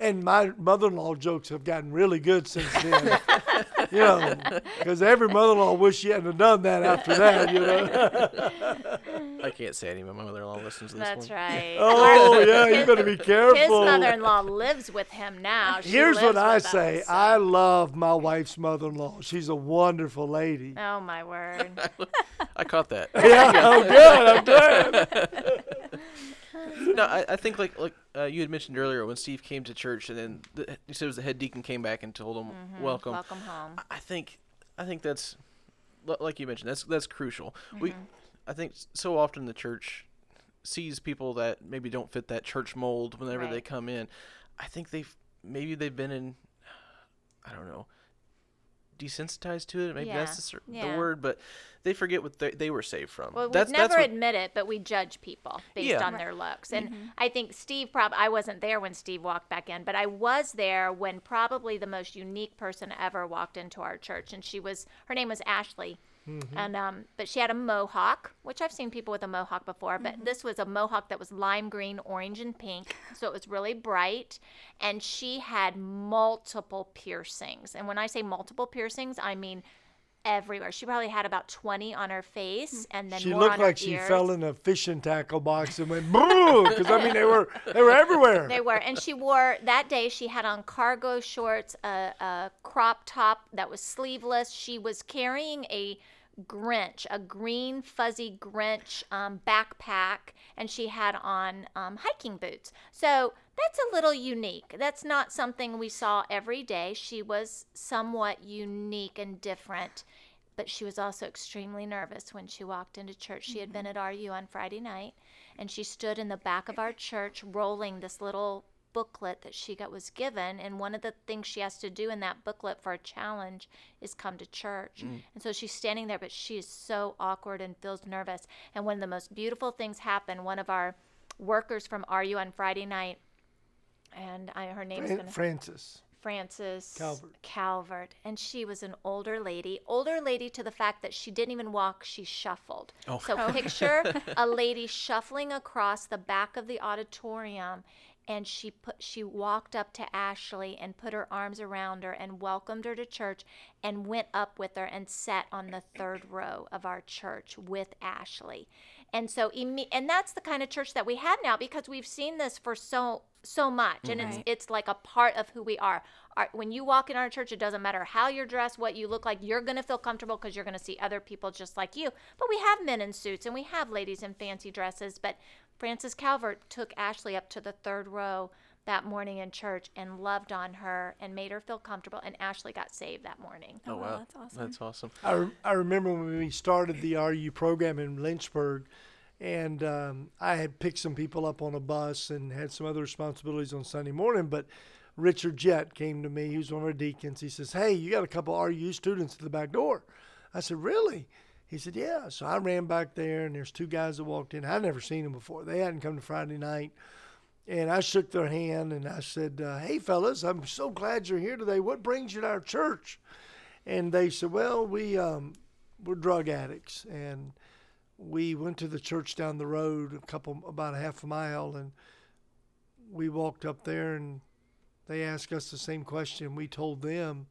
And my mother-in-law jokes have gotten really good since then. you know, because every mother-in-law wish she hadn't have done that after that. You know. I can't say any. My mother-in-law listens to this That's one. right. Oh yeah, you better be careful. His mother-in-law lives with him now. She Here's what I say: us, so- I love my wife's mother-in-law. She's a wonderful lady. Oh my word! I caught that. yeah, oh good. I'm glad. no, I, I think like like uh, you had mentioned earlier when Steve came to church and then the, you said it was the head deacon came back and told him welcome. Welcome home. I- I think I think that's like you mentioned that's that's crucial. We I think so often the church sees people that maybe don't fit that church mold whenever they come in. I think they've maybe they've been in I don't know desensitized to it. Maybe Yeah, that's the, cer- yeah. the word, but they forget what they, they were saved from. Well, that's we never that's what, admit it, but we judge people based Yeah. on their looks. And mm-hmm. I think Steve probably, I wasn't there when Steve walked back in, but I was there when probably the most unique person ever walked into our church. And she was, her name was Ashley. And um, but she had a mohawk, which I've seen people with a mohawk before, but this was a mohawk that was lime green, orange, and pink, so it was really bright. And she had multiple piercings, and when I say multiple piercings, I mean everywhere. She probably had about 20 on her face and then She more looked on like her she ears. fell in a fishing tackle box and went boo. Because I mean, they were they were everywhere. They were, and she wore that day. She had on cargo shorts, a, a crop top that was sleeveless. She was carrying a Grinch, a green fuzzy Grinch um, backpack, and she had on um, hiking boots. So that's a little unique. That's not something we saw every day. She was somewhat unique and different. But she was also extremely nervous when she walked into church. She had been mm-hmm. at RU on Friday night, and she stood in the back of our church rolling this little booklet that she got was given and one of the things she has to do in that booklet for a challenge is come to church mm. and so she's standing there but she is so awkward and feels nervous and one of the most beautiful things happened one of our workers from ru on friday night and I, her name is Fran- going to Francis. Frances Calvert. Calvert, and she was an older lady. Older lady to the fact that she didn't even walk; she shuffled. Oh. So oh. picture a lady shuffling across the back of the auditorium, and she put she walked up to Ashley and put her arms around her and welcomed her to church, and went up with her and sat on the third row of our church with Ashley. And so, and that's the kind of church that we have now because we've seen this for so so much, and it's Right. it's like a part of who we are. Our, when you walk in our church, it doesn't matter how you're dressed, what you look like. You're gonna feel comfortable because you're gonna see other people just like you. But we have men in suits and we have ladies in fancy dresses. But Frances Calvert took Ashley up to the third row that morning in church and loved on her and made her feel comfortable. And Ashley got saved that morning. Oh, wow, wow. that's awesome. That's awesome. I, rem- I remember when we started the RU program in Lynchburg, and um, I had picked some people up on a bus and had some other responsibilities on Sunday morning. But Richard Jett came to me. He was one of our deacons. He says, "Hey, you got a couple RU students at the back door." I said, "Really?" He said, "Yeah." So I ran back there, and there's two guys that walked in. I'd never seen them before. They hadn't come to Friday night. And I shook their hand and I said, uh, Hey, fellas, I'm so glad you're here today. What brings you to our church? And they said, Well, we, um, we're drug addicts. And we went to the church down the road, a couple, about a half a mile. And we walked up there and they asked us the same question. We told them.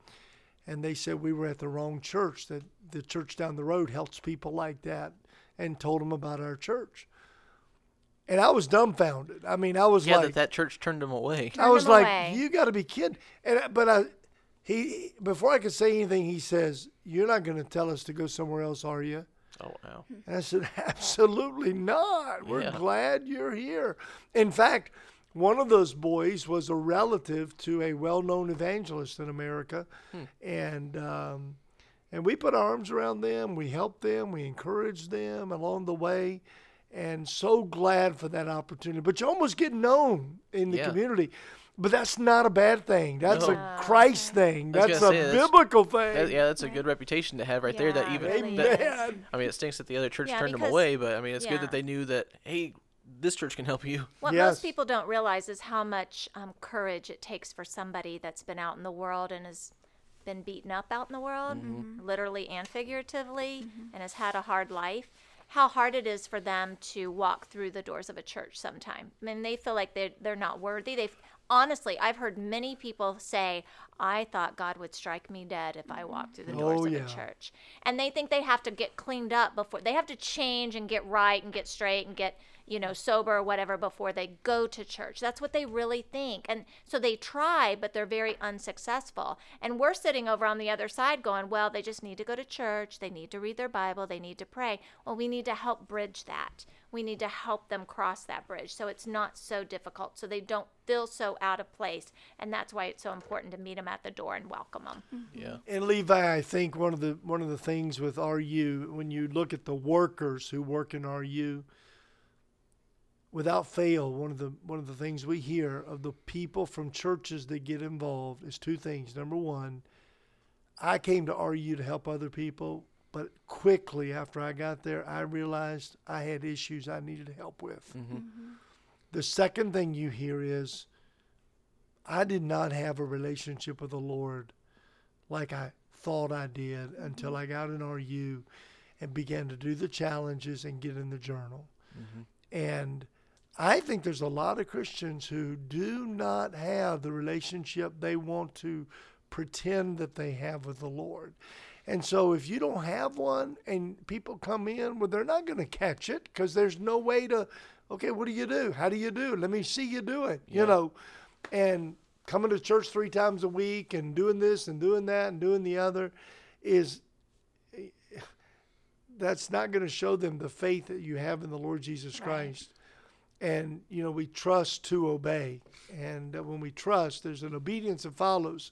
And they said we were at the wrong church, that the church down the road helps people like that, and told them about our church. And I was dumbfounded. I mean, I was Yeah, like, that that church turned them away. I was like, away. "You got to be kidding!" And but I, he before I could say anything, he says, "You're not going to tell us to go somewhere else, are you?" Oh wow. And I said, "Absolutely not. We're Yeah. glad you're here." In fact, one of those boys was a relative to a well-known evangelist in America, and um, and we put our arms around them. We helped them. We encouraged them along the way. And so glad for that opportunity. But you almost get known in the Yeah. community. But that's not a bad thing. That's No. a Christ ah, thing. That's gonna a say, that's- biblical thing. That, yeah, that's a good reputation to have right there. That even really that, is. Amen. I mean, it stinks that the other church Yeah, turned them away, but I mean, it's good that they knew that hey, this church can help you. What Yes. most people don't realize is how much um, courage it takes for somebody that's been out in the world and has been beaten up out in the world, mm-hmm. Mm-hmm. literally and figuratively, mm-hmm. and has had a hard life. How hard it is for them to walk through the doors of a church sometime. I mean, they feel like they're, they're not worthy. They've honestly, I've heard many people say, I thought God would strike me dead if I walked through the oh, doors Oh, of yeah. a church. And they think they have to get cleaned up before they have to change and get right and get straight and get, you know, sober or whatever before they go to church. That's what they really think. And so they try, but they're very unsuccessful. And we're sitting over on the other side going, well, they just need to go to church. They need to read their Bible. They need to pray. Well, we need to help bridge that. We need to help them cross that bridge so it's not so difficult, so they don't feel so out of place. And that's why it's so important to meet them at the door and welcome them. Mm-hmm. Yeah. And Levi, I think one of the one of the things with RU, when you look at the workers who work in RU, without fail, one of the one of the things we hear of the people from churches that get involved is two things. Number one, I came to RU to help other people, but quickly after I got there, I realized I had issues I needed help with. Mm-hmm. Mm-hmm. The second thing you hear is, I did not have a relationship with the Lord like I thought I did until mm-hmm. I got in RU and began to do the challenges and get in the journal. And I think there's a lot of Christians who do not have the relationship they want to pretend that they have with the Lord. And so if you don't have one and people come in, well, they're not going to catch it because there's no way to, okay, what do you do? How do you do? Let me see you do it, you know. And coming to church three times a week and doing this and doing that and doing the other is eh, that's not going to show them the faith that you have in the Lord Jesus Christ. And you know, we trust to obey, and uh, when we trust, there's an obedience that follows.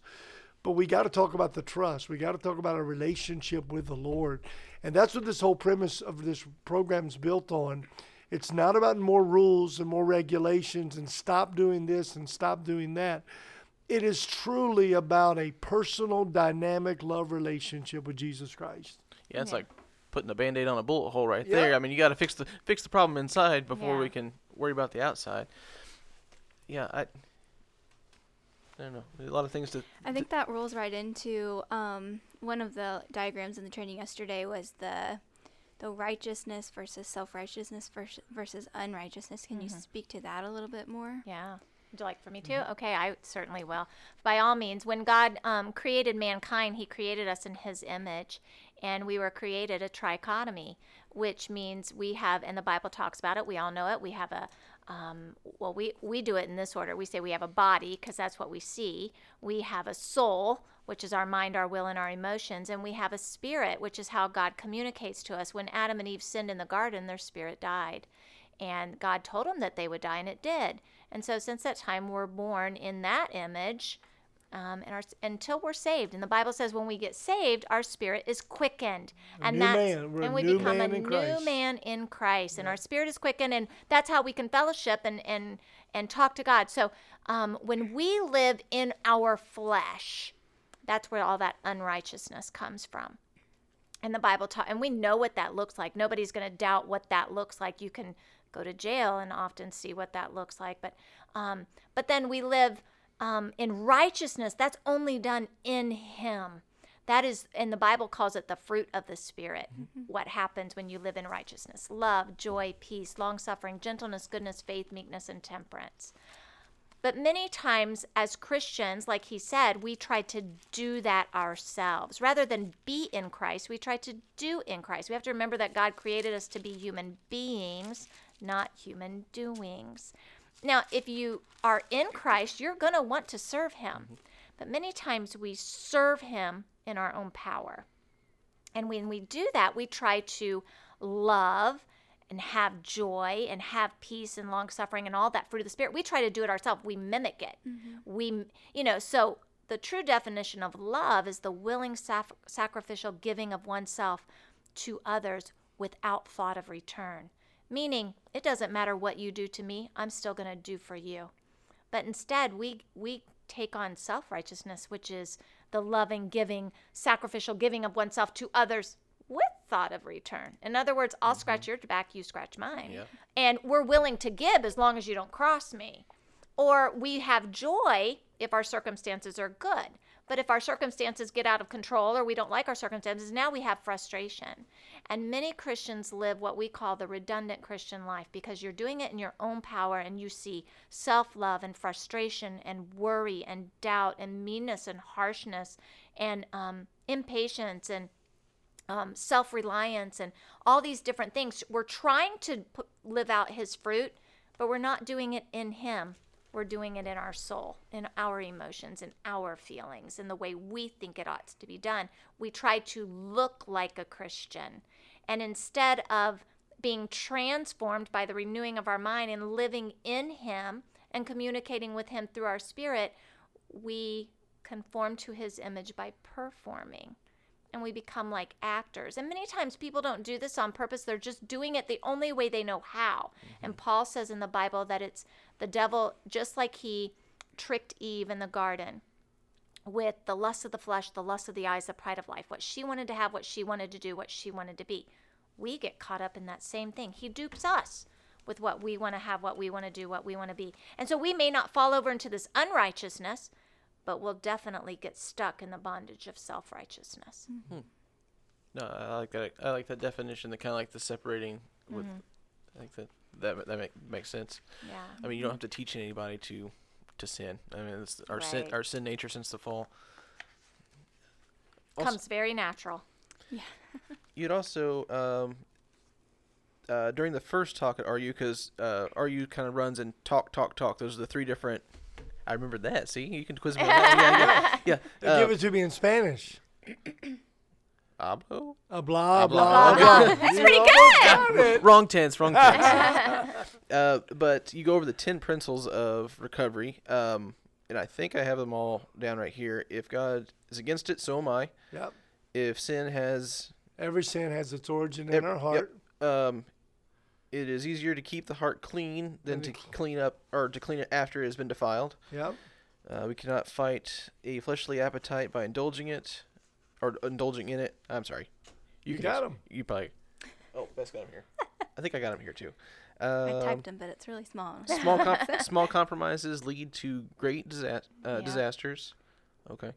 But we got to talk about the trust. We got to talk about a relationship with the Lord, and that's what this whole premise of this program is built on. It's not about more rules and more regulations and stop doing this and stop doing that. It is truly about a personal, dynamic love relationship with Jesus Christ. Yeah, it's Yeah. like putting a band-aid on a bullet hole right Yeah. there. I mean, you got to fix the fix the problem inside before Yeah. we can worry about the outside. Yeah, I. I don't know. A lot of things to. I think that rolls right into um, one of the diagrams in the training yesterday was the the righteousness versus self righteousness versus, versus unrighteousness. Can you speak to that a little bit more? Yeah. Would you like for me to? Okay, I certainly will. By all means, when God um, created mankind, He created us in His image, and we were created a trichotomy, which means we have, and the Bible talks about it. We all know it. We have a, um, well, we we do it in this order. We say we have a body because that's what we see. We have a soul, which is our mind, our will, and our emotions, and we have a spirit, which is how God communicates to us. When Adam and Eve sinned in the garden, their spirit died and God told them that they would die, and it did. And so, since that time, we're born in that image, um, and our, until we're saved. And the Bible says when we get saved, our spirit is quickened, and new that's. And we become a new Christ. man in Christ, and our spirit is quickened, and that's how we can fellowship and and and talk to God. So, um, when we live in our flesh, that's where all that unrighteousness comes from and the bible taught and we know what that looks like nobody's going to doubt what that looks like you can go to jail and often see what that looks like but um, but then we live um, in righteousness that's only done in him that is and the bible calls it the fruit of the spirit what happens when you live in righteousness love joy peace long suffering gentleness goodness faith meekness and temperance but many times, as Christians, like he said, we try to do that ourselves. Rather than be in Christ, we try to do in Christ. We have to remember that God created us to be human beings, not human doings. Now, if you are in Christ, you're going to want to serve him. But many times we serve him in our own power. And when we do that, we try to love and have joy and have peace and long suffering and all that fruit of the spirit. We try to do it ourselves. We mimic it. Mm-hmm. We, you know, so the true definition of love is the willing sac- sacrificial giving of oneself to others without thought of return. Meaning, it doesn't matter what you do to me, I'm still going to do for you. But instead, we we take on self-righteousness, which is the loving, giving, sacrificial giving of oneself to others with thought of return. In other words, I'll mm-hmm. scratch your back, you scratch mine. Yep. And we're willing to give as long as you don't cross me. Or we have joy if our circumstances are good. But if our circumstances get out of control or we don't like our circumstances, now we have frustration. And many Christians live what we call the redundant Christian life because you're doing it in your own power and you see self love and frustration and worry and doubt and meanness and harshness and um, impatience and um, self reliance and all these different things. We're trying to put, live out His fruit, but we're not doing it in Him. We're doing it in our soul, in our emotions, in our feelings, in the way we think it ought to be done. We try to look like a Christian. And instead of being transformed by the renewing of our mind and living in Him and communicating with Him through our spirit, we conform to His image by performing and we become like actors. And many times people don't do this on purpose. They're just doing it the only way they know how. And mm-hmm. Paul says in the Bible that it's the devil, just like he tricked Eve in the garden with the lust of the flesh, the lust of the eyes, the pride of life, what she wanted to have, what she wanted to do, what she wanted to be. We get caught up in that same thing. He dupes us with what we want to have, what we want to do, what we want to be. And so we may not fall over into this unrighteousness, but we'll definitely get stuck in the bondage of self righteousness. No, I like that. I like that definition. The kind of like the separating with. I think that that that make, makes sense. Yeah. I mean, you don't have to teach anybody to to sin. I mean, it's our sin our sin nature since the fall. Also- Comes very natural. Yeah. you'd also um, uh, during the first talk at RU because uh, RU kind of runs in talk, talk, talk. Those are the three different. I remember that. See, you can quiz me on that. Yeah, yeah. They yeah. give Uh, it to me in Spanish. Hablo? A blah, blah, blah, blah. blah. That's pretty good. wrong tense, wrong tense. uh, but you go over the ten principles of recovery, um, and I think I have them all down right here. If God is against it, so am I. Yep. If sin has Every sin has its origin in Yep, our yep. heart. um, it is easier to keep the heart clean than to to clean up or to clean it after it has been defiled. Yep. Uh, we cannot fight a fleshly appetite by indulging it or indulging in it. I'm sorry. You can got ex- 'em. You probably. Oh, Beth's got him here. I think I got him here too. I Um, typed them, but it's really small. small com- small compromises lead to great disa- uh, Yeah. disasters. Okay.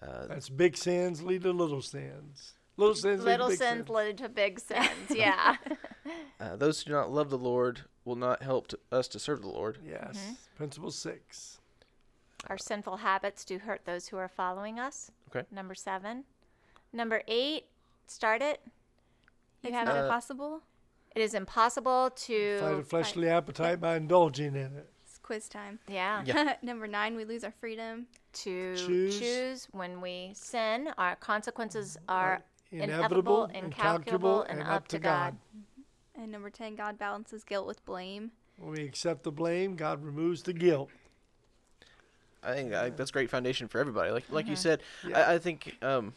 Uh, That's big sins lead to little sins. Little sins lead Little to big sins lead to big sins. Yeah. uh, those who do not love the Lord will not help to, us to serve the Lord. Yes. Mm-hmm. Principle six. Our sinful habits do hurt those who are following us. Okay. Number seven. Number eight. Start it. You It's have not it. possible. It is impossible to. Fight a fleshly appetite by indulging in it. It's quiz time. Yeah. Yeah. Number nine, we lose our freedom. To Choose. choose. when we sin. Our consequences are Inevitable, inevitable, incalculable, incalculable, and up to God. And number 10, God balances guilt with blame. When we accept the blame, God removes the guilt. I think I, that's great foundation for everybody. Like like you said, Yeah. I, I think um,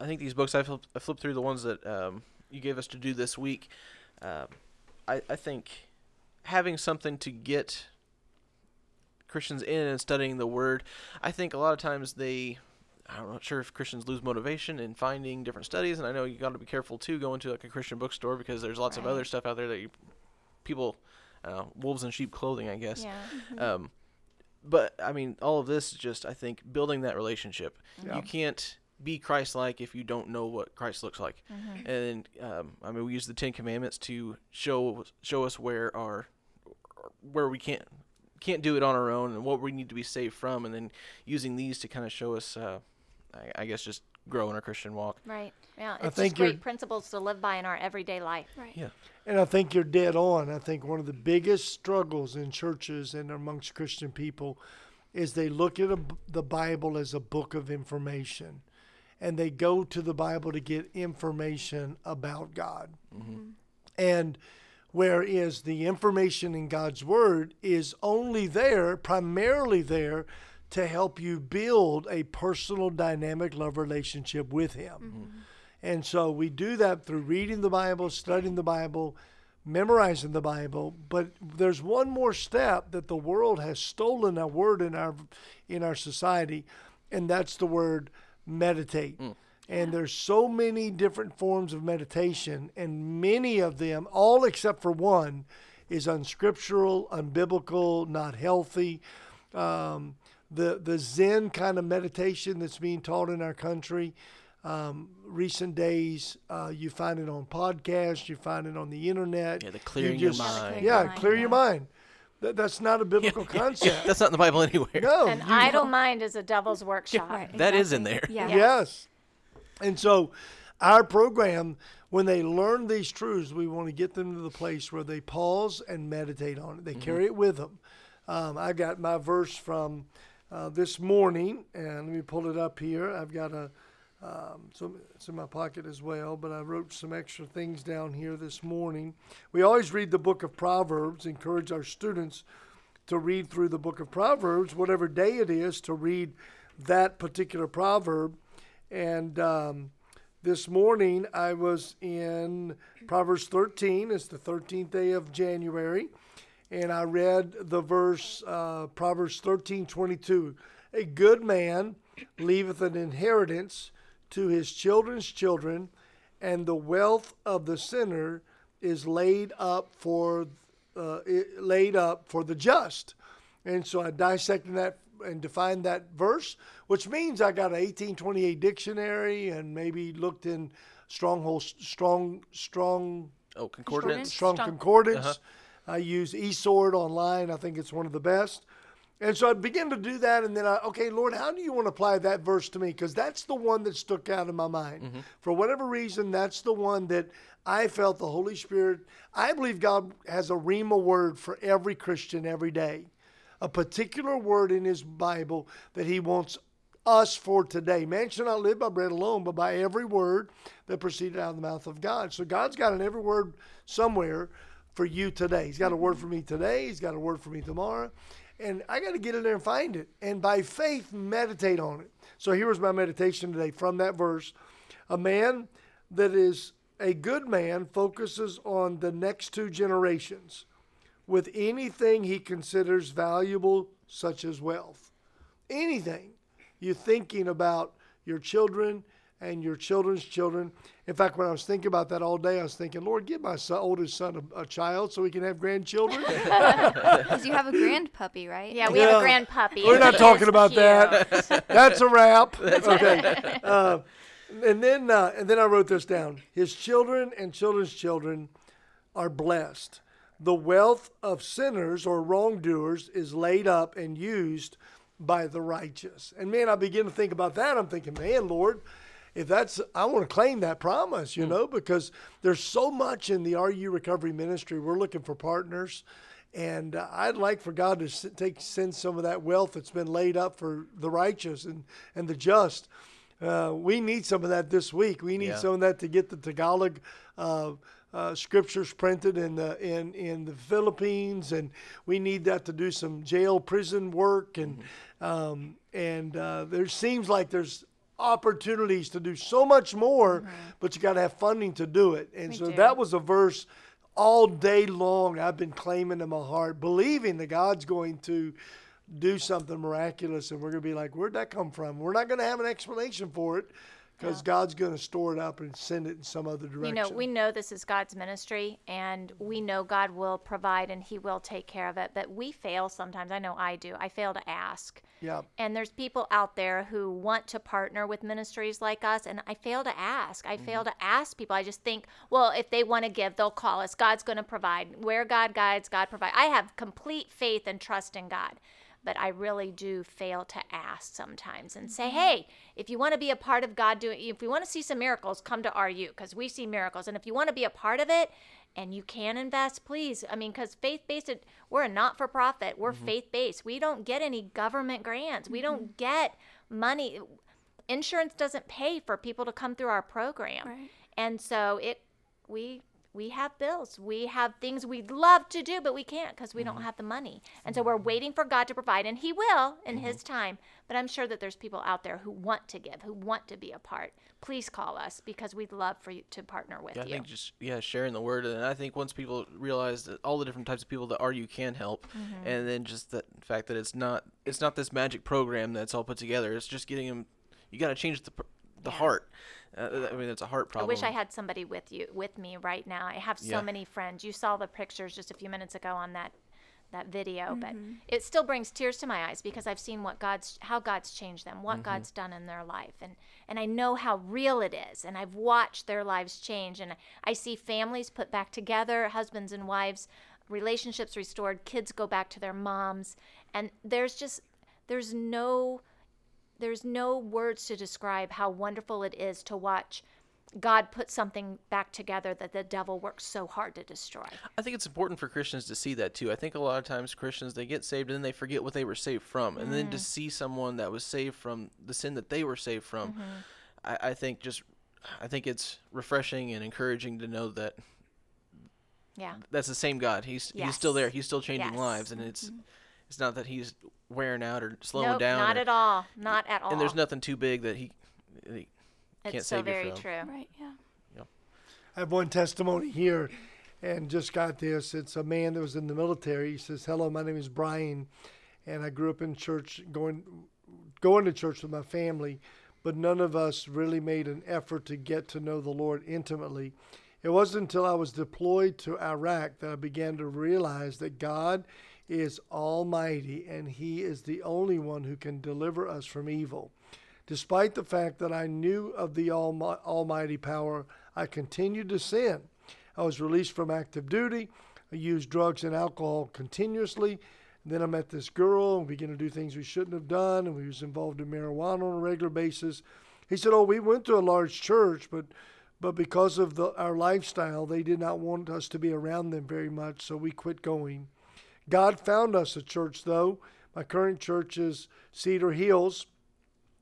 I think these books I flipped, I flipped through the ones that um, you gave us to do this week. Um, I I think having something to get Christians in and studying the Word. I think a lot of times they. I'm not sure if Christians lose motivation in finding different studies, and I know you got to be careful too going to like a Christian bookstore because there's lots of other stuff out there that you people uh, wolves in sheep clothing, I guess. Yeah. Um, but I mean, all of this is just I think building that relationship. Yeah. You can't be Christ-like if you don't know what Christ looks like. And um, I mean, we use the Ten Commandments to show show us where our where we can't can't do it on our own and what we need to be saved from, and then using these to kind of show us, uh, I, I guess, just grow in our Christian walk. Right. Yeah. I It's think just great principles to live by in our everyday life. Right. Yeah. And I think you're dead on. I think one of the biggest struggles in churches and amongst Christian people is they look at a, the Bible as a book of information and they go to the Bible to get information about God. Mm-hmm. Mm-hmm. And whereas the information in God's Word is only there, primarily there, to help you build a personal, dynamic love relationship with Him. And so we do that through reading the Bible, studying the Bible, memorizing the Bible. But there's one more step that the world has stolen a word in our in our society, and that's the word meditate. And there's so many different forms of meditation, and many of them, all except for one, is unscriptural, unbiblical, not healthy. Um, the the Zen kind of meditation that's being taught in our country, um, recent days, uh, you find it on podcasts, you find it on the internet. Yeah, the You clearing your mind. Yeah, mind, clear yeah. your mind. That, that's not a biblical concept. That's not in the Bible anywhere. no, An you- idle mind is a devil's workshop. Right. That is in there. Yeah. Yes. And so our program, when they learn these truths, we want to get them to the place where they pause and meditate on it. They carry it with them. Um, I got my verse from uh, this morning, and let me pull it up here. I've got a, um, so it's in my pocket as well, but I wrote some extra things down here this morning. We always read the book of Proverbs, encourage our students to read through the book of Proverbs, whatever day it is, to read that particular proverb. And um, this morning I was in Proverbs 13. It's the 13th day of January. And I read the verse, uh, Proverbs 13 22. A good man leaveth an inheritance to his children's children, and the wealth of the sinner is laid up for uh, laid up for the just. And so I dissected that and defined that verse, which means I got an 1828 dictionary and maybe looked in stronghold strong strong Oh, concordance. strong, Strong. concordance. I use eSword online. I think it's one of the best. And so I began to do that, and then I, okay, Lord, how do you want to apply that verse to me? Because that's the one that stuck out in my mind. Mm-hmm. For whatever reason, that's the one that I felt the Holy Spirit. I believe God has a Rhema word for every Christian every day, a particular word in His Bible that He wants us for today. Man shall not live by bread alone, but by every word that proceeded out of the mouth of God. So God's got an every word somewhere for you today. He's got a word for me today. He's got a word for me tomorrow. And I got to get in there and find it. And by faith, meditate on it. So here was my meditation today from that verse. A man that is A good man focuses on the next two generations with anything he considers valuable, such as wealth. Anything. You're thinking about your children and your children's children. In fact, when I was thinking about that all day, I was thinking, Lord, give my son, oldest son a, a child so we can have grandchildren. Because you have a grand puppy, right? Yeah, we Yeah. have a grand puppy. We're not talking about cute. that. That's a wrap. okay. Uh, and then uh, and then I wrote this down. His children and children's children are blessed. The wealth of sinners or wrongdoers is laid up and used by the righteous. And man, I begin to think about that. I'm thinking, man, Lord, if that's I want to claim that promise, you know, because there's so much in the RU recovery ministry. We're looking for partners. And uh, I'd like for God to s- take send some of that wealth that's been laid up for the righteous and, and the just. Uh, we need some of that this week. We need Yeah. some of that to get the Tagalog uh, uh, scriptures printed in the in in the Philippines, and we need that to do some jail prison work. And um, and uh, there seems like there's opportunities to do so much more, mm-hmm. but you got to have funding to do it. And We so do. that was a verse all day long I've been claiming in my heart, believing that God's going to do something miraculous, and we're going to be like, where'd that come from? We're not going to have an explanation for it because God's going to store it up and send it in some other direction. You know, we know this is God's ministry, and we know God will provide and He will take care of it. But we fail sometimes. I know I do. I fail to ask. yeah, And there's people out there who want to partner with ministries like us, and I fail to ask. I fail mm-hmm. to ask people. I just think, well, if they want to give, they'll call us. God's going to provide. Where God guides, God provides. I have complete faith and trust in God. But I really do fail to ask sometimes and say, mm-hmm. hey, if you want to be a part of God doing, if you want to see some miracles, come to RU because we see miracles. And if you want to be a part of it and you can invest, please. I mean, because faith based, we're a not for profit, we're mm-hmm. faith based. We don't get any government grants, we don't mm-hmm. get money. Insurance doesn't pay for people to come through our program. Right. And so it, we, we have bills. We have things we'd love to do, but we can't because we don't mm-hmm. have the money. And so mm-hmm. we're waiting for God to provide, and He will in His mm-hmm. time. But I'm sure that there's people out there who want to give, who want to be a part. Please call us because we'd love for you to partner with Yeah, I you. think just yeah, sharing the word, and I think once people realize that all the different types of people that are you can help, Mm-hmm. and then just the fact that it's not it's not this magic program that's all put together. It's just getting them. You got to change the the Yeah. heart. Uh, I mean, it's a heart problem. I wish I had somebody with you with me right now. I have so Yeah. many friends. You saw the pictures just a few minutes ago on that that video, but it still brings tears to my eyes because I've seen what God's how God's changed them, what God's done in their life, and and I know how real it is, and I've watched their lives change, and I see families put back together, husbands and wives, relationships restored, kids go back to their moms, and there's just there's no there's no words to describe how wonderful it is to watch God put something back together that the devil works so hard to destroy. I think it's important for Christians to see that too. I think a lot of times Christians they get saved and then they forget what they were saved from, and then to mm. see someone that was saved from the sin that they were saved from, mm-hmm. I, I think just I think it's refreshing and encouraging to know that Yeah. that's the same God. He's he's still there. He's still changing Yes. lives, and it's mm-hmm. it's not that he's wearing out or slowing nope, down. not or- at all. Not at all. And there's nothing too big that he, that he it's can't so save you very from. true. Right. Yeah. I have one testimony here and just got this. It's a man that was in the military. He says, Hello, my name is Brian, and I grew up in church, going, going to church with my family, but none of us really made an effort to get to know the Lord intimately. It wasn't until I was deployed to Iraq that I began to realize that God is almighty and He is the only one who can deliver us from evil. Despite the fact that I knew of the almi- almighty power, I continued to sin. I was released from active duty. I used drugs and alcohol continuously. then I met this girl and began to do things we shouldn't have done, and we was involved in marijuana on a regular basis. He said, "Oh, we went to a large church, but but because of the, our lifestyle, they did not want us to be around them very much, so we quit going." God found us a church, though. My current church is Cedar Hills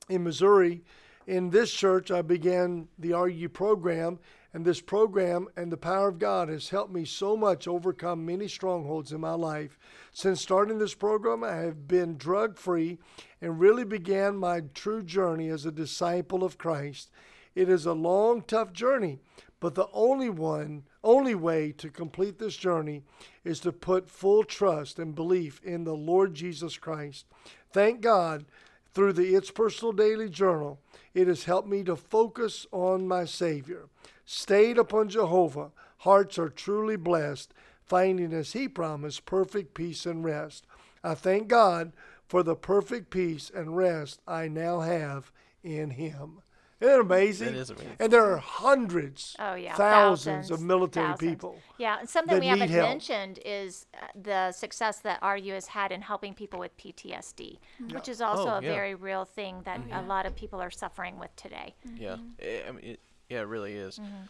in Missouri. In this church, I began the RU program, and this program and the power of God has helped me so much overcome many strongholds in my life. Since starting this program, I have been drug free and really began my true journey as a disciple of Christ. It is a long, tough journey, But the only one, only way to complete this journey is to put full trust and belief in the Lord Jesus Christ. Thank God through the It's Personal Daily Journal, it has helped me to focus on my Savior. Stayed upon Jehovah, hearts are truly blessed, finding as He promised perfect peace and rest. I thank God for the perfect peace and rest I now have in Him. Isn't it amazing? It is amazing. And there are hundreds, Oh yeah, thousands, of military thousands. people. Yeah, and something that we haven't help. mentioned is uh, the success that RU has had in helping people with PTSD, which is also Oh, a yeah. very real thing that a lot of people are suffering with today. Yeah, I I mean, it, yeah, it really is. Mm-hmm.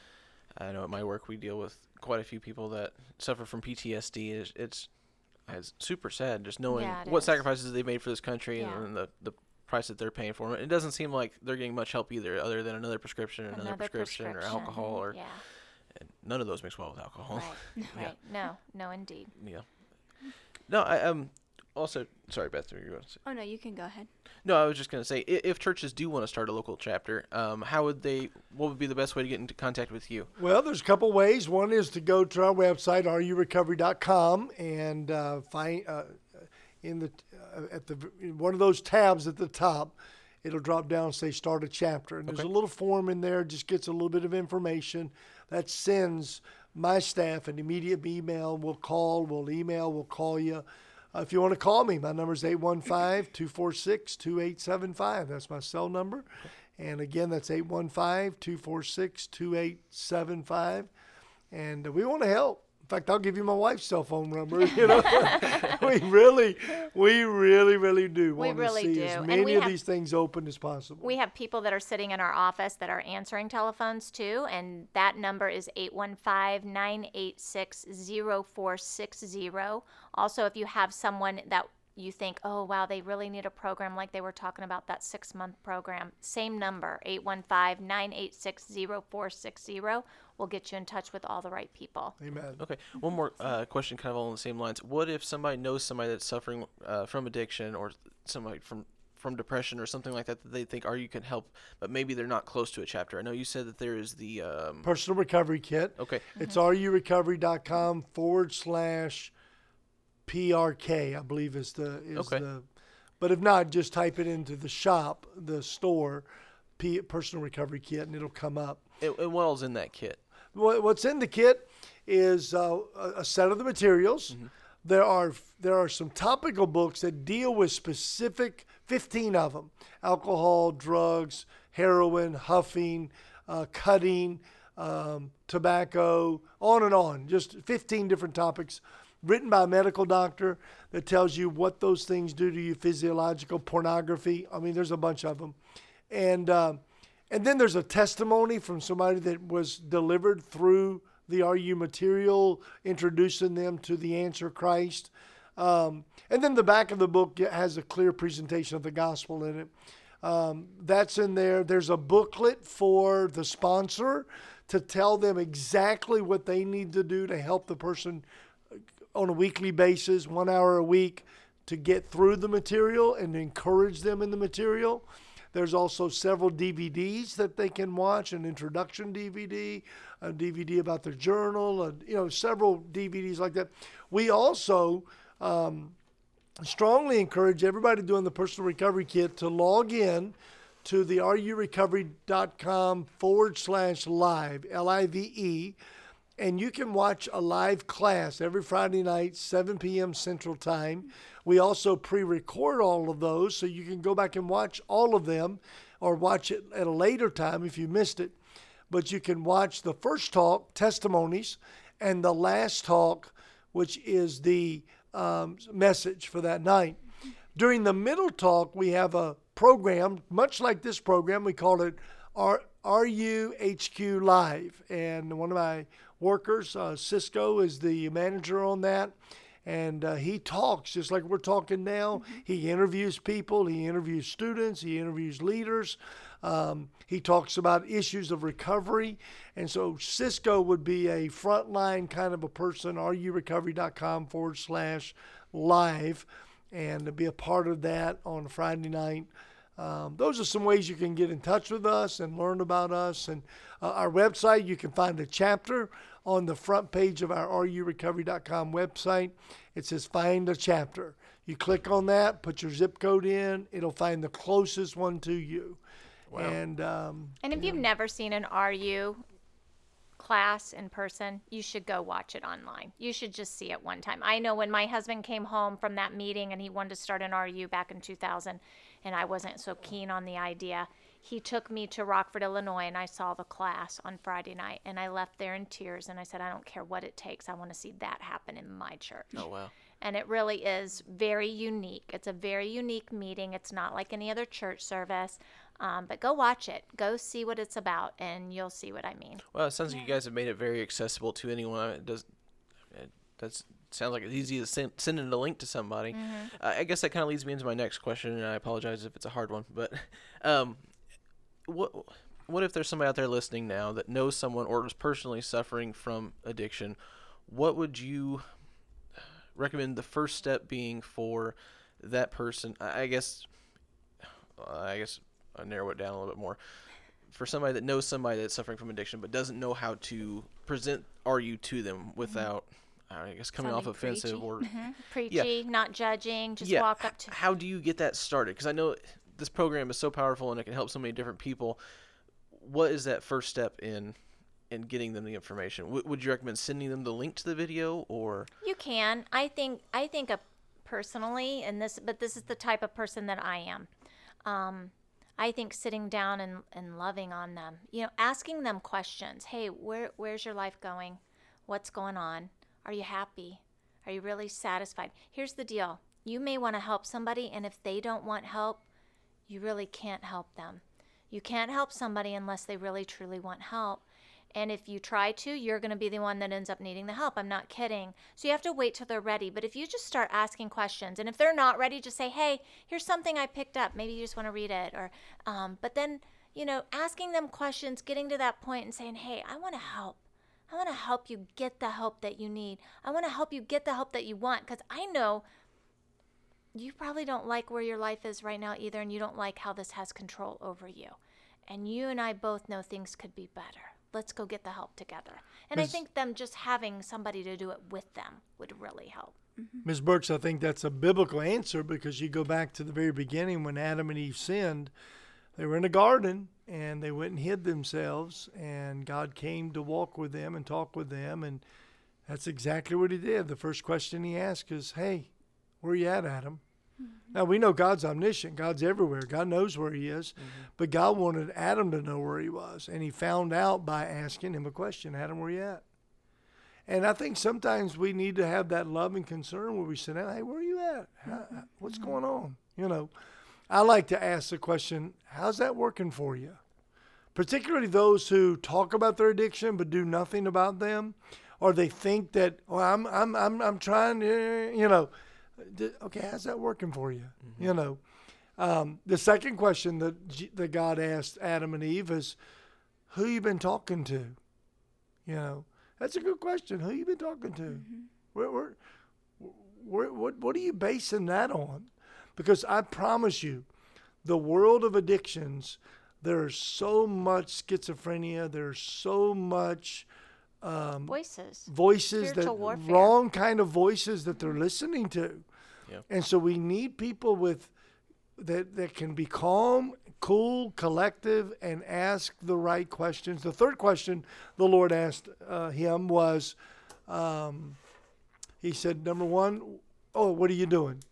I know at my work we deal with quite a few people that suffer from PTSD. It's it's, it's super sad just knowing Yeah, what is. sacrifices they've made for this country Yeah. and the the price that they're paying for it. It doesn't seem like they're getting much help either, other than another prescription, another, Another prescription, or alcohol, or yeah, and none of those mix well with alcohol. right, right. No, no, indeed. yeah. No, I um. Also, sorry, Beth. You were going to say. Oh no, you can go ahead. No, I was just going to say, i- if churches do want to start a local chapter, um, how would they? What would be the best way to get into contact with you? Well, there's a couple ways. One is to go to our website, rurecovery.com, and uh, find uh, in the at the one of those tabs at the top, it'll drop down and say start a chapter, and there's a little form in there. Just gets a little bit of information that sends my staff an immediate email. We'll call, we'll email, we'll call you. Uh, if you want to call me, my number is 815 246 2875. That's my cell number. And again, that's 815 246 2875. And uh, we want to help. In fact, I'll give you my wife's cell phone number. You know, we really, we really, really do We want really to see do. as many of have- these things open as possible. We have people that are sitting in our office that are answering telephones too, and that number is 815 986 0460. Also, if you have someone that you think, oh, wow, they really need a program like they were talking about that six month program, same number, 815 986 0460, will get you in touch with all the right people. Amen. Okay, one more uh, question, kind of along the same lines. What if somebody knows somebody that's suffering uh, from addiction or somebody from from depression or something like that that they think, "Are you can help," but maybe they're not close to a chapter? I know you said that there is the um, Personal recovery kit. okay, It's rurecovery.com forward slash PRK, I believe is the is Okay. the but if not, just type it into the shop, the store, P, personal recovery kit, and it'll come up. and, and what all's in that kit? What, what's in the kit is uh, a, set of the materials. There are there are some topical books that deal with specific 15 of them: alcohol, drugs, heroin, huffing, uh, cutting, um, tobacco, on and on. Just 15 different topics. Written by a medical doctor that tells you what those things do to you, physiological pornography. I mean, there's a bunch of them, and uh, and then there's a testimony from somebody that was delivered through the RU material, introducing them to the answer Christ. Um, and then the back of the book has a clear presentation of the gospel in it. Um, that's in there. There's a booklet for the sponsor to tell them exactly what they need to do to help the person on a weekly basis, one hour a week, to get through the material and encourage them in the material. There's also several DVDs that they can watch, an introduction DVD, a DVD about their journal, and you know, several DVDs like that. We also um, strongly encourage everybody doing the personal recovery kit to log in to the rurecovery.com forward slash live, L I V E, and you can watch a live class every Friday night, 7 p.m. Central Time. We also pre record all of those, so you can go back and watch all of them or watch it at a later time if you missed it. But you can watch the first talk, testimonies, and the last talk, which is the um, message for that night. During the middle talk, we have a program, much like this program. We call it RUHQ Live. And one of my workers, uh, Cisco, is the manager on that. And uh, he talks just like we're talking now. He interviews people, he interviews students, he interviews leaders. Um, he talks about issues of recovery. And so Cisco would be a frontline kind of a person, rurecovery.com forward slash live, and to be a part of that on Friday night. Um, those are some ways you can get in touch with us and learn about us. And uh, our website, you can find a chapter on the front page of our rurecovery.com website. It says Find a Chapter. You click on that, put your zip code in, it'll find the closest one to you. And um, And if you've never seen an RU class in person, you should go watch it online. You should just see it one time. I know when my husband came home from that meeting and he wanted to start an RU back in 2000, and I wasn't so keen on the idea, he took me to Rockford, Illinois, and I saw the class on Friday night. And I left there in tears, and I said, I don't care what it takes. I want to see that happen in my church Oh wow. and it really is very unique. It's a very unique meeting. It's not like any other church service. Um, but go watch it. Go see what it's about, and you'll see what I mean. Well, it sounds like you guys have made it very accessible to anyone. It does. It does sounds like it's easy to send send in a link to somebody. Uh, I guess that kind of leads me into my next question, and I apologize if it's a hard one. But, um, what what if there's somebody out there listening now that knows someone or is personally suffering from addiction? What would you recommend the first step being for that person? I guess. I guess I narrow it down a little bit more for somebody that knows somebody that's suffering from addiction but doesn't know how to present RU to them mm-hmm. without, I guess, coming off offensive preachy. or mm-hmm. Preachy, not judging. Just yeah. walk up to. How do you get that started? Because I know this program is so powerful and it can help so many different people. What is that first step in in getting them the information? W- would you recommend sending them the link to the video or? You can. I think. I think a personally, and this, but this is the type of person that I am. Um, I think sitting down and, and loving on them, you know, asking them questions. Hey, where where's your life going? What's going on? Are you happy? Are you really satisfied? Here's the deal. You may want to help somebody, and if they don't want help, you really can't help them. You can't help somebody unless they really truly want help. And if you try to, you're going to be the one that ends up needing the help. I'm not kidding. So you have to wait till they're ready. But if you just start asking questions, and if they're not ready, just say, hey, here's something I picked up. Maybe you just want to read it. Or, um, but then, you know, asking them questions, getting to that point and saying, hey, I want to help. I want to help you get the help that you need. I want to help you get the help that you want. Because I know you probably don't like where your life is right now either, and you don't like how this has control over you. And you and I both know things could be better. Let's go get the help together. And I think them just having somebody to do it with them would really help. Mm-hmm. Ms. Burks, I think that's a biblical answer because you go back to the very beginning when Adam and Eve sinned. They were in a garden and they went and hid themselves, and God came to walk with them and talk with them. And that's exactly what He did. The first question He asked is, Hey, where you at, Adam? Mm-hmm. Now we know God's omniscient, God's everywhere, God knows where He is, mm-hmm. but God wanted Adam to know where He was, and He found out by asking him a question Adam, where you at? And I think sometimes we need to have that love and concern where we say, "Hey, where are you at? How, how- what's going on?" You know, I like to ask the question, "How's that working for you?" Particularly those who talk about their addiction but do nothing about them, or they think that, "Well, I'm I'm I'm I'm trying to," you know. Okay, how's that working for you? You know. Um, the second question that G- that God asked Adam and Eve is, "Who you been talking to?" You know, that's a good question. Who you been talking to? Where, where, where, what, what are you basing that on? Because I promise you, the world of addictions, there's so much schizophrenia. There's so much um, Voices. voices that warfare. wrong kind of voices that they're listening to. Yeah. And so we need people with that that can be calm, cool, collective, and ask the right questions. The third question the Lord asked uh, him was, um, he said, number one, oh, what are you doing?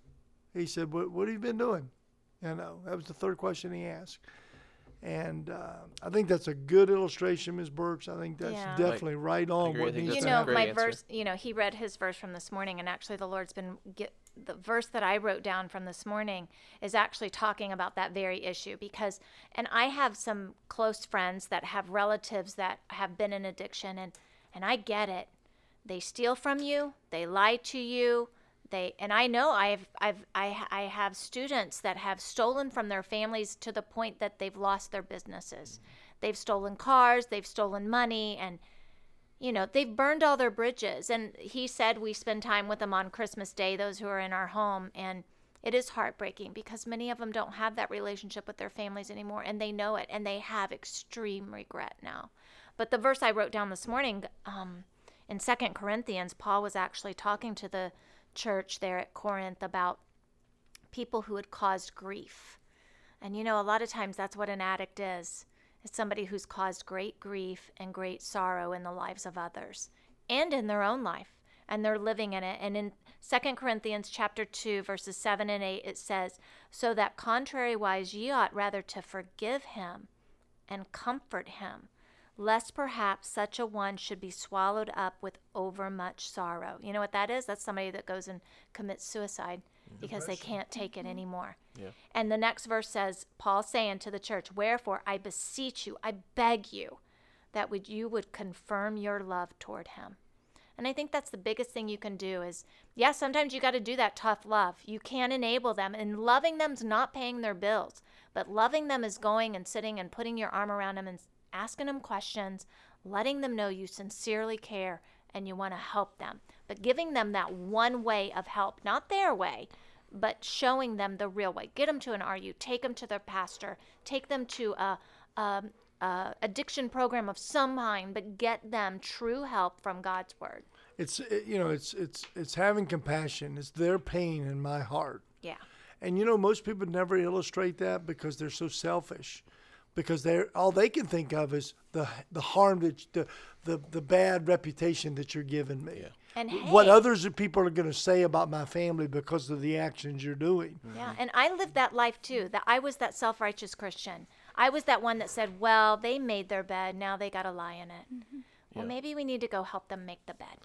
He said, what, what have you been doing? You know, that was the third question he asked. And uh, I think that's a good illustration, Ms. Burks. I think that's Yeah. definitely right on agree. I what think needs you to a know my answer. verse you know he read his verse from this morning and actually the lord's been get the verse that i wrote down from this morning is actually talking about that very issue because and i have some close friends that have relatives that have been in addiction and and i get it. They steal from you they lie to you they and i know i've i've i, I have students that have stolen from their families to the point that they've lost their businesses. They've stolen cars they've stolen money and you know, they've burned all their bridges. And he said we spend time with them on Christmas Day, those who are in our home. And It is heartbreaking because many of them don't have that relationship with their families anymore and they know it and they have extreme regret now. But the verse I wrote down this morning um, in Second Corinthians, Paul was actually talking to the church there at Corinth about people who had caused grief. And you know, a lot of times that's what an addict is. It's somebody who's caused great grief and great sorrow in the lives of others and in their own life and they're living in it. And in 2 Corinthians chapter 2 verses 7 and 8 it says, "So that contrariwise ye ought rather to forgive him and comfort him, lest perhaps such a one should be swallowed up with overmuch sorrow." You know what that is? That's somebody that goes and commits suicide because they can't take it mm-hmm. anymore. Yeah. And the next verse says, Paul saying to the church, Wherefore I beseech you, I beg you, that would you would confirm your love toward him. And I think that's the biggest thing you can do is, yeah, sometimes you got to do that tough love. You can enable them, and loving them's not paying their bills, but loving them is going and sitting and putting your arm around them and asking them questions, letting them know you sincerely care and you want to help them. But giving them that one way of help, not their way, but showing them the real way. Get them to an RU, take them to their pastor, take them to a, a, a addiction program of some kind, but get them true help from God's word. It's it, you know it's it's it's having compassion. It's their pain in my heart. Yeah. And you know most people never illustrate that because they're so selfish. Because they're all they can think of is the the harm that the the, the bad reputation that you're giving me. Yeah. And What hey, others are- people are going to say about my family because of the actions you're doing. Mm-hmm. Yeah, and I lived that life too. That I was that self-righteous Christian. I was that one that said, "Well, they made their bed, now they got to lie in it." Mm-hmm. Well, Yeah. maybe we need to go help them make the bed.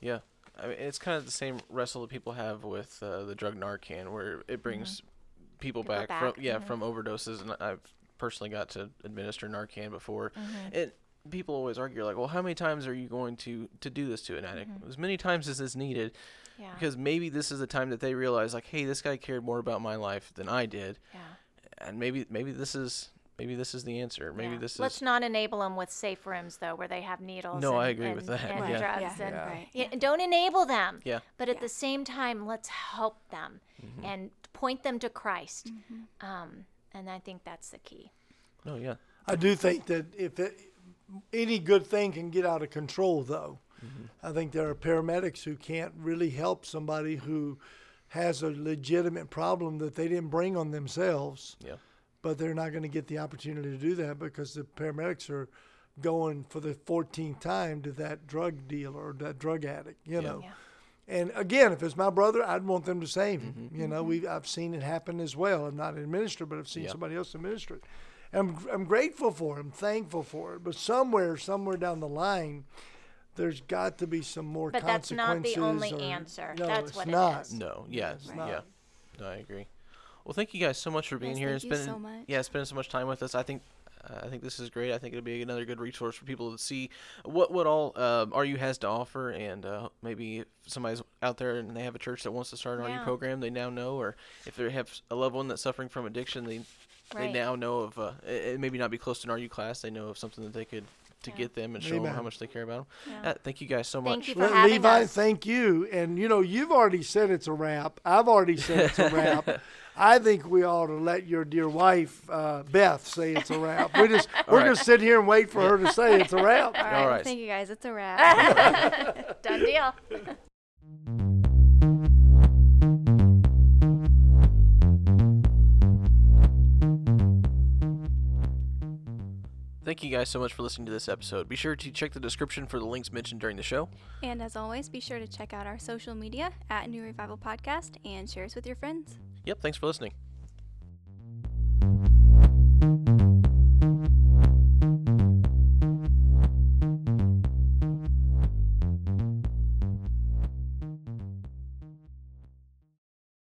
Yeah, I mean, it's kind of the same wrestle that people have with uh, the drug Narcan, where it mm-hmm. brings people, People back, back, from yeah from overdoses, and I've personally got to administer Narcan before. and people always argue like, well, how many times are you going to to do this to an addict? As many times as is needed, Yeah. because maybe this is the time that they realize like, hey, this guy cared more about my life than I did, yeah. and maybe maybe this is maybe this is the answer. Maybe yeah. this Let's is not enable them with safe rooms though, where they have needles. No, and, I agree with that, And yeah. drugs Yeah. and Yeah. Right. Yeah, don't enable them. yeah But at Yeah. the same time, let's help them Mm-hmm. and point them to Christ. Um, and I think that's the key. Oh yeah I do think that if it, any good thing can get out of control, though, mm-hmm. I think there are paramedics who can't really help somebody who has a legitimate problem that they didn't bring on themselves, yeah but they're not going to get the opportunity to do that because the paramedics are going for the 14th time to that drug dealer or that drug addict, you know. Yeah. And again, if it's my brother, I'd want them to save him. Mm-hmm. You know, mm-hmm. we I've seen it happen as well. I'm not an minister, but I've seen Yep. somebody else administer it. I'm I'm grateful for it. I'm thankful for it. But somewhere, somewhere down the line, there's got to be some more But that's not the only or- answer. No, That's it's what not. is. no yeah it's yeah no I agree. Well, thank you guys so much for being Yes, here thank and you spending so much. yeah spending so much time with us. I think I think this is great. I think it'll be another good resource for people to see what what all um, RU has to offer, and uh, maybe if somebody's out there and they have a church that wants to start an RU program, they now know, or if they have a loved one that's suffering from addiction, they they now know of uh, it, it maybe not be close to an RU class, they know of something that they could to Yeah. get them and show them how much they care about them. Yeah. Uh, thank you guys so much. Thank much. you for Le- Levi, us. thank you. And you know, you've already said it's a wrap. I've already said it's a wrap. I think we ought to let your dear wife, uh, Beth, say it's a wrap. We just we're right. gonna sit here and wait for her to say it's a wrap. All right. right. Thank you guys. It's a wrap. Done deal. Thank you guys so much for listening to this episode. Be sure to check the description for the links mentioned during the show. and as always, be sure to check out our social media at New Revival Podcast and share us with your friends. Yep, thanks for listening.